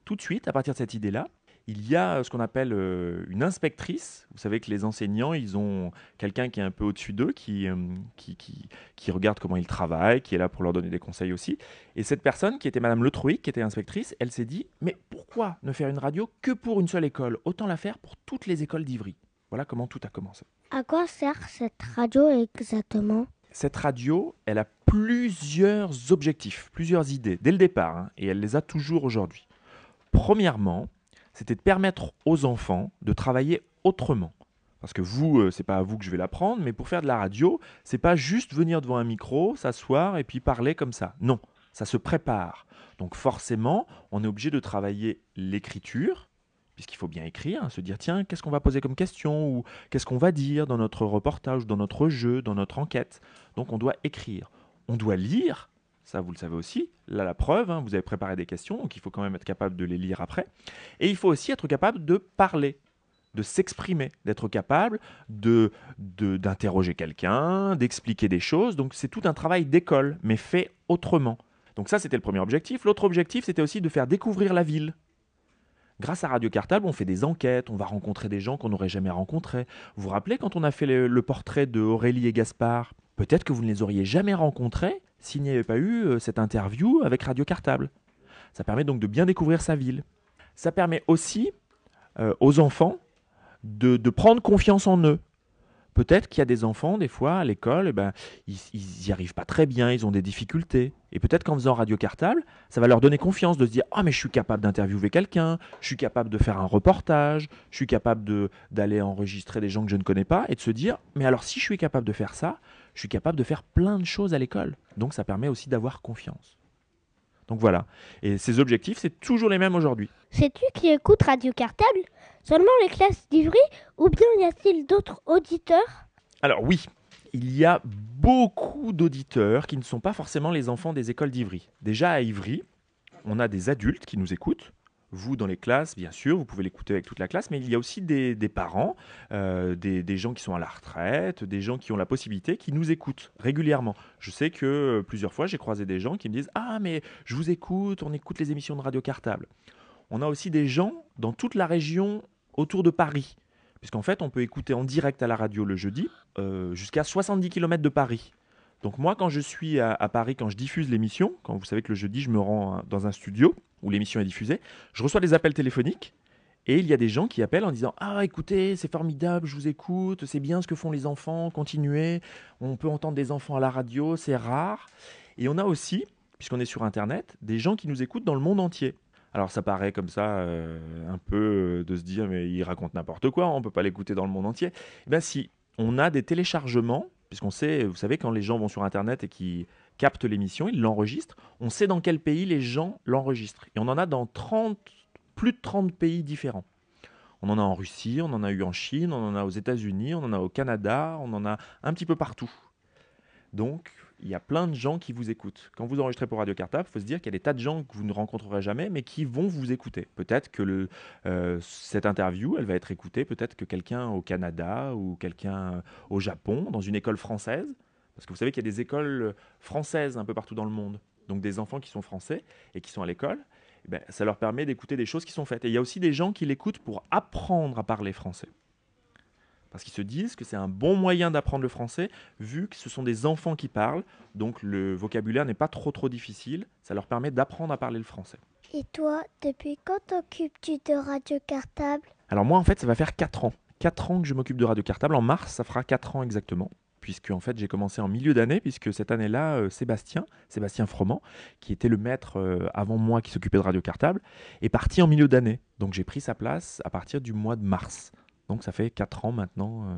tout de suite, à partir de cette idée-là, il y a ce qu'on appelle euh, une inspectrice. Vous savez que les enseignants, ils ont quelqu'un qui est un peu au-dessus d'eux, qui, euh, qui, qui, qui, regarde comment ils travaillent, qui est là pour leur donner des conseils aussi. Et cette personne, qui était Madame Le qui était inspectrice, elle s'est dit, mais pourquoi ne faire une radio que pour une seule école? Autant la faire pour toutes les écoles d'Ivry. Voilà comment tout a commencé. À quoi sert cette radio exactement? Cette radio, elle a plusieurs objectifs, plusieurs idées, dès le départ, hein, et elle les a toujours aujourd'hui. Premièrement, c'était de permettre aux enfants de travailler autrement. Parce que vous, euh, c'est pas à vous que je vais l'apprendre, mais pour faire de la radio, c'est pas juste venir devant un micro, s'asseoir et puis parler comme ça. Non, ça se prépare. Donc forcément, on est obligé de travailler l'écriture, puisqu'il faut bien écrire, hein, se dire tiens, qu'est-ce qu'on va poser comme question ou qu'est-ce qu'on va dire dans notre reportage, dans notre jeu, dans notre enquête. Donc on doit écrire. On doit lire, ça vous le savez aussi. Là, la preuve, hein, vous avez préparé des questions, donc il faut quand même être capable de les lire après. Et il faut aussi être capable de parler, de s'exprimer, d'être capable de d'interroger quelqu'un, d'expliquer des choses. Donc c'est tout un travail d'école, mais fait autrement. Donc ça, c'était le premier objectif. L'autre objectif, c'était aussi de faire découvrir la ville. Grâce à Radio Cartable, on fait des enquêtes, on va rencontrer des gens qu'on n'aurait jamais rencontrés. Vous vous rappelez quand on a fait le, le portrait de Aurélie et Gaspard? Peut-être que vous ne les auriez jamais rencontrés s'il n'y avait pas eu euh, cette interview avec Radio Cartable. Ça permet donc de bien découvrir sa ville. Ça permet aussi euh, aux enfants de, prendre confiance en eux. Peut-être qu'il y a des enfants, des fois, à l'école, eh ben, ils n'y arrivent pas très bien, ils ont des difficultés. Et peut-être qu'en faisant radio cartable, ça va leur donner confiance de se dire Ah, mais je suis capable d'interviewer quelqu'un, je suis capable de faire un reportage, je suis capable d'aller enregistrer des gens que je ne connais pas, et de se dire Mais alors, si je suis capable de faire ça, je suis capable de faire plein de choses à l'école. Donc, ça permet aussi d'avoir confiance. Donc voilà. Et ces objectifs, c'est toujours les mêmes aujourd'hui. Sais-tu qui écoute Radio Cartable? Seulement les classes d'Ivry? Ou bien y a-t-il d'autres auditeurs? Alors oui, il y a beaucoup d'auditeurs qui ne sont pas forcément les enfants des écoles d'Ivry. Déjà à Ivry, on a des adultes qui nous écoutent. Vous, dans les classes, bien sûr, vous pouvez l'écouter avec toute la classe, mais il y a aussi des, parents, euh, des, des gens qui sont à la retraite, des gens qui ont la possibilité, qui nous écoutent régulièrement. Je sais que euh, plusieurs fois, j'ai croisé des gens qui me disent Ah, mais je vous écoute, on écoute les émissions de radio cartable. On a aussi des gens dans toute la région autour de Paris. Puisqu'en fait, on peut écouter en direct à la radio le jeudi euh, jusqu'à 70 km de Paris. Donc moi, quand je suis à, Paris, quand je diffuse l'émission, quand vous savez que le jeudi, je me rends hein, dans un studio où l'émission est diffusée, je reçois des appels téléphoniques et il y a des gens qui appellent en disant Ah, écoutez, c'est formidable, je vous écoute, c'est bien ce que font les enfants, continuez, on peut entendre des enfants à la radio, c'est rare. Et on a aussi, puisqu'on est sur Internet, des gens qui nous écoutent dans le monde entier. Alors ça paraît comme ça euh, un peu euh, de se dire mais il raconte n'importe quoi, on peut pas l'écouter dans le monde entier. Eh bien si, on a des téléchargements, puisqu'on sait, vous savez, quand les gens vont sur Internet et qui captent l'émission, ils l'enregistrent, on sait dans quel pays les gens l'enregistrent. Et on en a dans 30, plus de 30 pays différents. On en a en Russie, on en a eu en Chine, on en a aux États-Unis, on en a au Canada, on en a un petit peu partout. Donc, il y a plein de gens qui vous écoutent. Quand vous enregistrez pour Radio Cartable, il faut se dire qu'il y a des tas de gens que vous ne rencontrerez jamais, mais qui vont vous écouter. Peut-être que euh, cette interview, elle va être écoutée, peut-être que quelqu'un au Canada ou quelqu'un au Japon, dans une école française, parce que vous savez qu'il y a des écoles françaises un peu partout dans le monde, donc des enfants qui sont français et qui sont à l'école, eh ben, ça leur permet d'écouter des choses qui sont faites. Et il y a aussi des gens qui l'écoutent pour apprendre à parler français parce qu'ils se disent que c'est un bon moyen d'apprendre le français, vu que ce sont des enfants qui parlent, donc le vocabulaire n'est pas trop trop difficile, ça leur permet d'apprendre à parler le français. Et toi, depuis quand t'occupes-tu de Radio Cartable? Alors moi en fait ça va faire 4 ans. 4 ans que je m'occupe de Radio Cartable, en mars ça fera 4 ans exactement. Puisque en fait j'ai commencé en milieu d'année, puisque cette année-là, euh, Sébastien, Sébastien Froment, qui était le maître euh, avant moi qui s'occupait de Radio Cartable, est parti en milieu d'année. Donc j'ai pris sa place à partir du mois de mars. Donc ça fait 4 ans maintenant euh,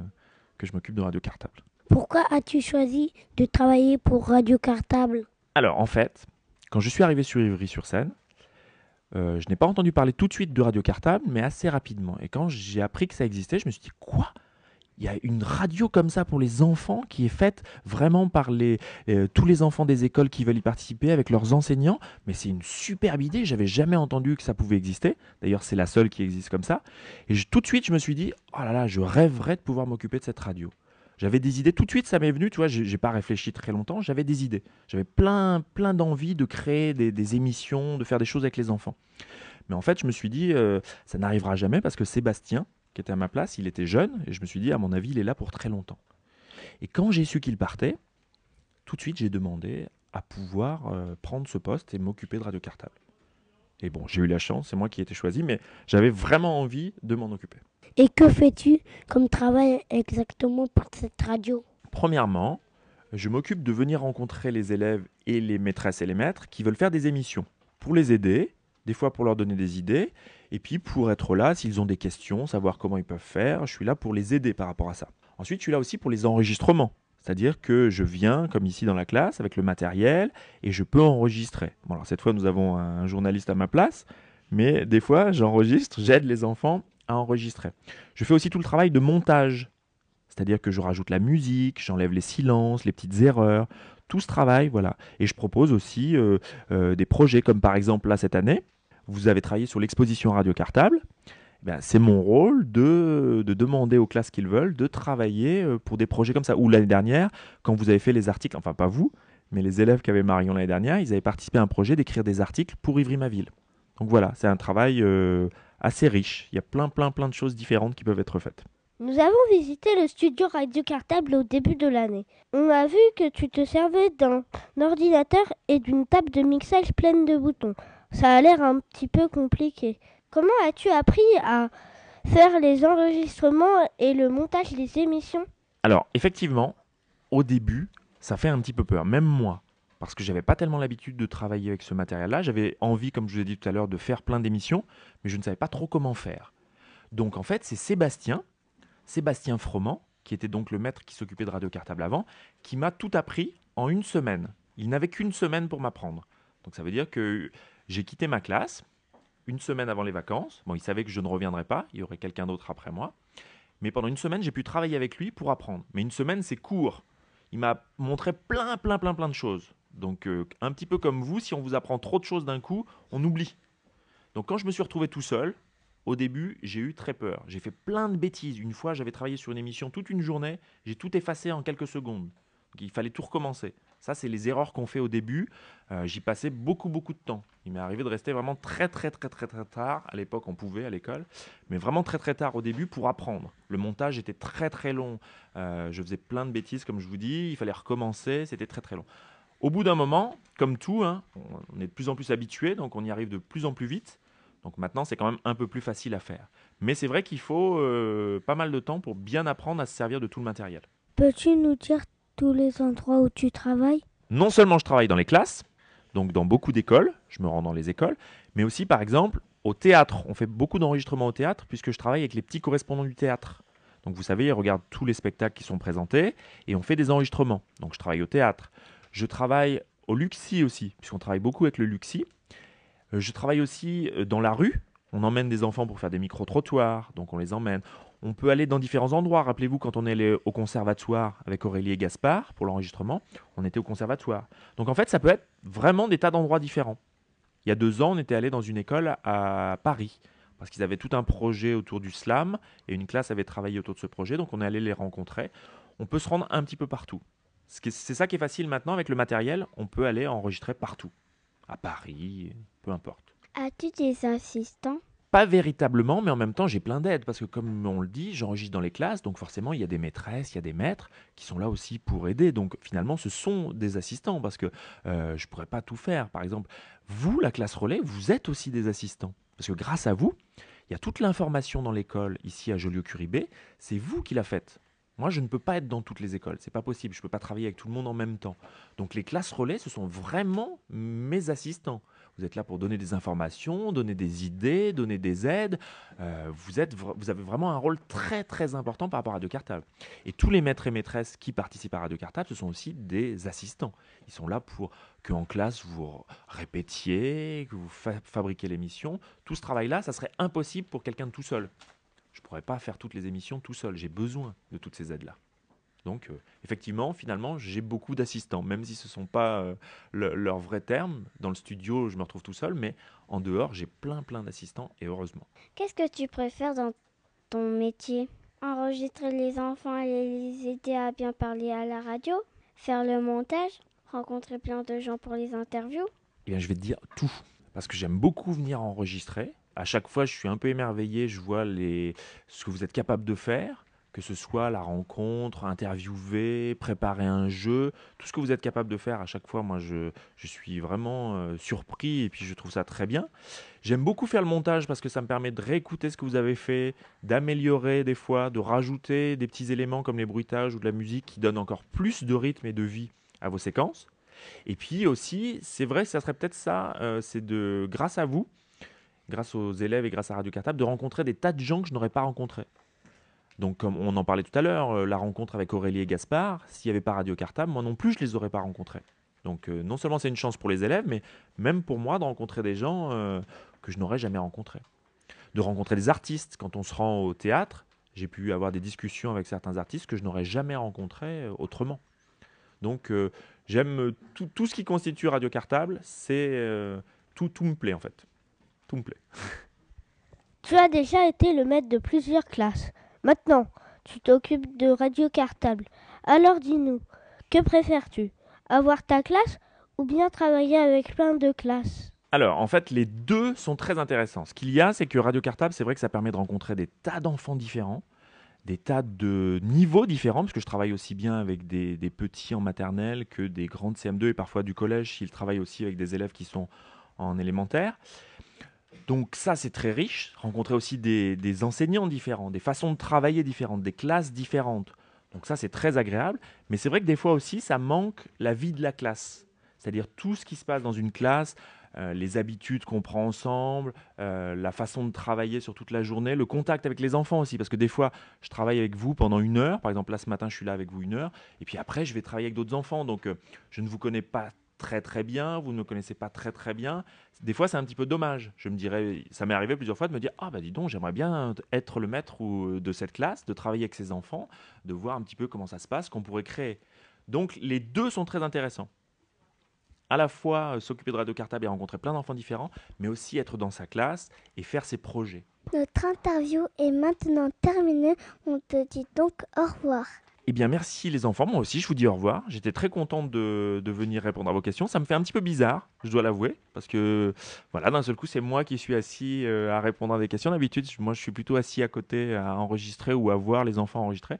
que je m'occupe de Radio Cartable. Pourquoi as-tu choisi de travailler pour Radio Cartable? Alors en fait, quand je suis arrivé sur Ivry-sur-Seine, euh, je n'ai pas entendu parler tout de suite de Radio Cartable, mais assez rapidement. Et quand j'ai appris que ça existait, je me suis dit quoi? Il y a une radio comme ça pour les enfants qui est faite vraiment par les, euh, tous les enfants des écoles qui veulent y participer avec leurs enseignants. Mais c'est une superbe idée. J'avais jamais entendu que ça pouvait exister. D'ailleurs, c'est la seule qui existe comme ça. Et tout de suite, je me suis dit, oh là là, je rêverais de pouvoir m'occuper de cette radio. J'avais des idées, tout de suite ça m'est venu, tu vois, j'ai pas réfléchi très longtemps, j'avais des idées. J'avais plein, plein d'envie de créer des, des émissions, de faire des choses avec les enfants. Mais en fait, je me suis dit, euh, ça n'arrivera jamais parce que Sébastien, qui était à ma place, il était jeune, et je me suis dit, à mon avis, il est là pour très longtemps. Et quand j'ai su qu'il partait, tout de suite, j'ai demandé à pouvoir euh, prendre ce poste et m'occuper de Radio Cartable. Et bon, j'ai eu la chance, c'est moi qui ai été choisi, mais j'avais vraiment envie de m'en occuper. Et que fais-tu comme travail exactement pour cette radio? Premièrement, je m'occupe de venir rencontrer les élèves et les maîtresses et les maîtres qui veulent faire des émissions pour les aider, des fois pour leur donner des idées, et puis pour être là s'ils ont des questions, savoir comment ils peuvent faire. Je suis là pour les aider par rapport à ça. Ensuite, je suis là aussi pour les enregistrements. C'est-à-dire que je viens, comme ici dans la classe, avec le matériel et je peux enregistrer. Bon, alors cette fois, nous avons un journaliste à ma place, mais des fois, j'enregistre, j'aide les enfants à enregistrer. Je fais aussi tout le travail de montage. C'est-à-dire que je rajoute la musique, j'enlève les silences, les petites erreurs, tout ce travail, voilà. Et je propose aussi euh, euh, des projets, comme par exemple là cette année, vous avez travaillé sur l'exposition Radio Cartable. Bien, c'est mon rôle de, de demander aux classes qu'ils veulent de travailler euh, pour des projets comme ça. Ou l'année dernière, quand vous avez fait les articles, enfin pas vous, mais les élèves qui avaient Marion l'année dernière, ils avaient participé à un projet d'écrire des articles pour Ivry-ma-ville. Donc voilà, c'est un travail euh, assez riche. Il y a plein, plein, plein de choses différentes qui peuvent être faites. Nous avons visité le studio Radio Cartable au début de l'année. On a vu que tu te servais d'un ordinateur et d'une table de mixage pleine de boutons. Ça a l'air un petit peu compliqué. Comment as-tu appris à faire les enregistrements et le montage des émissions? Alors, effectivement, au début, ça fait un petit peu peur, même moi parce que j'avais pas tellement l'habitude de travailler avec ce matériel-là. J'avais envie, comme je vous ai dit tout à l'heure, de faire plein d'émissions, mais je ne savais pas trop comment faire. Donc en fait, c'est Sébastien, Sébastien Froment, qui était donc le maître qui s'occupait de Radio Cartable avant, qui m'a tout appris en une semaine. Il n'avait qu'une semaine pour m'apprendre. Donc ça veut dire que j'ai quitté ma classe une semaine avant les vacances. Bon, il savait que je ne reviendrais pas, il y aurait quelqu'un d'autre après moi. Mais pendant une semaine, j'ai pu travailler avec lui pour apprendre. Mais une semaine, c'est court. Il m'a montré plein, plein, plein, plein de choses. Donc euh, un petit peu comme vous, si on vous apprend trop de choses d'un coup, on oublie. Donc quand je me suis retrouvé tout seul, au début, j'ai eu très peur. J'ai fait plein de bêtises. Une fois, j'avais travaillé sur une émission toute une journée, j'ai tout effacé en quelques secondes. il fallait tout recommencer. Ça, c'est les erreurs qu'on fait au début. Euh, j'y passais beaucoup, beaucoup de temps. Il m'est arrivé de rester vraiment très, très, très, très, très tard. À l'époque, on pouvait à l'école, mais vraiment très, très tard au début pour apprendre. Le montage était très, très long. Euh, je faisais plein de bêtises, comme je vous dis. Il fallait recommencer. C'était très, très long. Au bout d'un moment, comme tout, hein, on est de plus en plus habitué, donc on y arrive de plus en plus vite. Donc maintenant, c'est quand même un peu plus facile à faire. Mais c'est vrai qu'il faut euh, pas mal de temps pour bien apprendre à se servir de tout le matériel. Peux-tu nous dire tous les endroits où tu travailles Non seulement je travaille dans les classes, donc dans beaucoup d'écoles, je me rends dans les écoles, mais aussi par exemple au théâtre. On fait beaucoup d'enregistrements au théâtre puisque je travaille avec les petits correspondants du théâtre. Donc vous savez, ils regardent tous les spectacles qui sont présentés et on fait des enregistrements. Donc je travaille au théâtre. Je travaille au Luxi aussi, puisqu'on travaille beaucoup avec le Luxi. Euh, je travaille aussi euh, dans la rue. On emmène des enfants pour faire des micro-trottoirs, donc on les emmène. On peut aller dans différents endroits. Rappelez-vous, quand on est allé au conservatoire avec Aurélie et Gaspard pour l'enregistrement, on était au conservatoire. Donc en fait, ça peut être vraiment des tas d'endroits différents. Il y a deux ans, on était allé dans une école à Paris parce qu'ils avaient tout un projet autour du slam et une classe avait travaillé autour de ce projet, donc on est allé les rencontrer. On peut se rendre un petit peu partout. C'est ça qui est facile maintenant avec le matériel, on peut aller enregistrer partout. À Paris, peu importe. As-tu des assistants? Pas véritablement, mais en même temps j'ai plein d'aides parce que comme on le dit, j'enregistre dans les classes, donc forcément il y a des maîtresses, il y a des maîtres qui sont là aussi pour aider. Donc finalement ce sont des assistants parce que euh, je ne pourrais pas tout faire. Par exemple, vous, la classe relais, vous êtes aussi des assistants. Parce que grâce à vous, il y a toute l'information dans l'école ici à Joliot-Curie c'est vous qui la faites. Moi, je ne peux pas être dans toutes les écoles, c'est pas possible. Je ne peux pas travailler avec tout le monde en même temps. Donc, les classes relais, ce sont vraiment mes assistants. Vous êtes là pour donner des informations, donner des idées, donner des aides. Euh, vous, êtes, vous avez vraiment un rôle très très important par rapport à Radio Cartable. Et tous les maîtres et maîtresses qui participent à Radio Cartable, ce sont aussi des assistants. Ils sont là pour que en classe vous répétiez, que vous fabriquez l'émission. Tout ce travail-là, ça serait impossible pour quelqu'un de tout seul je ne pourrais pas faire toutes les émissions tout seul. J'ai besoin de toutes ces aides-là. Donc, euh, effectivement, finalement, j'ai beaucoup d'assistants, même si ce ne sont pas euh, leurs vrais termes. Dans le studio, je me retrouve tout seul, mais en dehors, j'ai plein, plein d'assistants, et heureusement. Qu'est-ce que tu préfères dans ton métier? Enregistrer les enfants et les aider à bien parler à la radio? Faire le montage? Rencontrer plein de gens pour les interviews? Eh bien, je vais te dire tout. Parce que j'aime beaucoup venir enregistrer à chaque fois, je suis un peu émerveillé. Je vois les, ce que vous êtes capable de faire, que ce soit la rencontre, interviewer, préparer un jeu, tout ce que vous êtes capable de faire. À chaque fois, moi, je, je suis vraiment euh, surpris et puis je trouve ça très bien. J'aime beaucoup faire le montage parce que ça me permet de réécouter ce que vous avez fait, d'améliorer des fois, de rajouter des petits éléments comme les bruitages ou de la musique qui donnent encore plus de rythme et de vie à vos séquences. Et puis aussi, c'est vrai, ça serait peut-être ça, euh, c'est de, grâce à vous, grâce aux élèves et grâce à Radio Cartable, de rencontrer des tas de gens que je n'aurais pas rencontrés. Donc, comme on en parlait tout à l'heure, euh, la rencontre avec Aurélie et Gaspard, s'il n'y avait pas Radio Cartable, moi non plus, je ne les aurais pas rencontrés. Donc, euh, non seulement c'est une chance pour les élèves, mais même pour moi de rencontrer des gens euh, que je n'aurais jamais rencontrés. De rencontrer des artistes. Quand on se rend au théâtre, j'ai pu avoir des discussions avec certains artistes que je n'aurais jamais rencontrés autrement. Donc, j'aime tout, tout, ce qui constitue Radio Cartable, c'est tout, tout me plaît en fait tout me plaît. Tu as déjà été le maître de plusieurs classes. Maintenant, tu t'occupes de radio cartable. Alors dis-nous, que préfères-tu Avoir ta classe ou bien travailler avec plein de classes? Alors, en fait, les deux sont très intéressants. Ce qu'il y a, c'est que Radio Cartable, c'est vrai que ça permet de rencontrer des tas d'enfants différents, des tas de niveaux différents, parce que je travaille aussi bien avec des, petits en maternelle que des grandes CM2 et parfois du collège, s'ils travaillent aussi avec des élèves qui sont en élémentaire. Donc ça, c'est très riche. Rencontrer aussi des, enseignants différents, des façons de travailler différentes, des classes différentes. Donc ça, c'est très agréable. Mais c'est vrai que des fois aussi, ça manque la vie de la classe. C'est-à-dire tout ce qui se passe dans une classe, euh, les habitudes qu'on prend ensemble, euh, la façon de travailler sur toute la journée, le contact avec les enfants aussi, parce que des fois, je travaille avec vous pendant une heure, par exemple là ce matin, je suis là avec vous une heure, et puis après, je vais travailler avec d'autres enfants, donc euh, je ne vous connais pas très très bien, vous ne me connaissez pas très très bien. Des fois, c'est un petit peu dommage. Je me dirais, ça m'est arrivé plusieurs fois de me dire, ah bah dis donc, j'aimerais bien être le maître ou, de cette classe, de travailler avec ces enfants, de voir un petit peu comment ça se passe, qu'on pourrait créer. Donc les deux sont très intéressants à la fois euh, s'occuper de Radio Cartable et rencontrer plein d'enfants différents, mais aussi être dans sa classe et faire ses projets. Notre interview est maintenant terminée. On te dit donc au revoir. Eh bien, merci les enfants. Moi aussi, je vous dis au revoir. J'étais très contente de, venir répondre à vos questions. Ça me fait un petit peu bizarre, je dois l'avouer, parce que voilà, d'un seul coup, c'est moi qui suis assis euh, à répondre à des questions. D'habitude, moi, je suis plutôt assis à côté à enregistrer ou à voir les enfants enregistrer.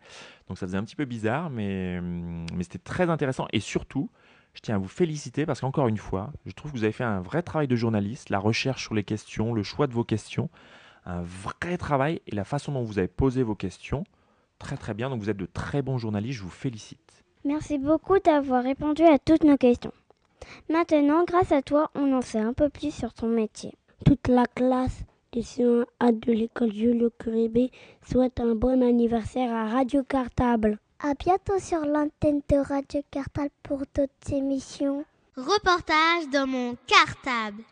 Donc, ça faisait un petit peu bizarre, mais, mais c'était très intéressant. Et surtout, je tiens à vous féliciter parce qu'encore une fois, je trouve que vous avez fait un vrai travail de journaliste, la recherche sur les questions, le choix de vos questions, un vrai travail et la façon dont vous avez posé vos questions, très très bien. Donc vous êtes de très bons journalistes, je vous félicite. Merci beaucoup d'avoir répondu à toutes nos questions. Maintenant, grâce à toi, on en sait un peu plus sur ton métier. Toute la classe des CE1 de l'école Julio Curébé souhaite un bon anniversaire à Radio Cartable. À bientôt sur l'antenne de Radio Cartable pour d'autres émissions. Reportage dans mon cartable.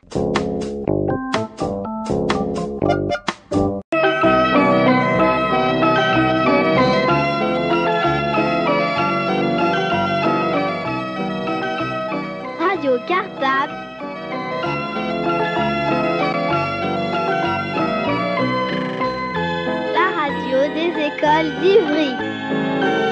d'Ivry.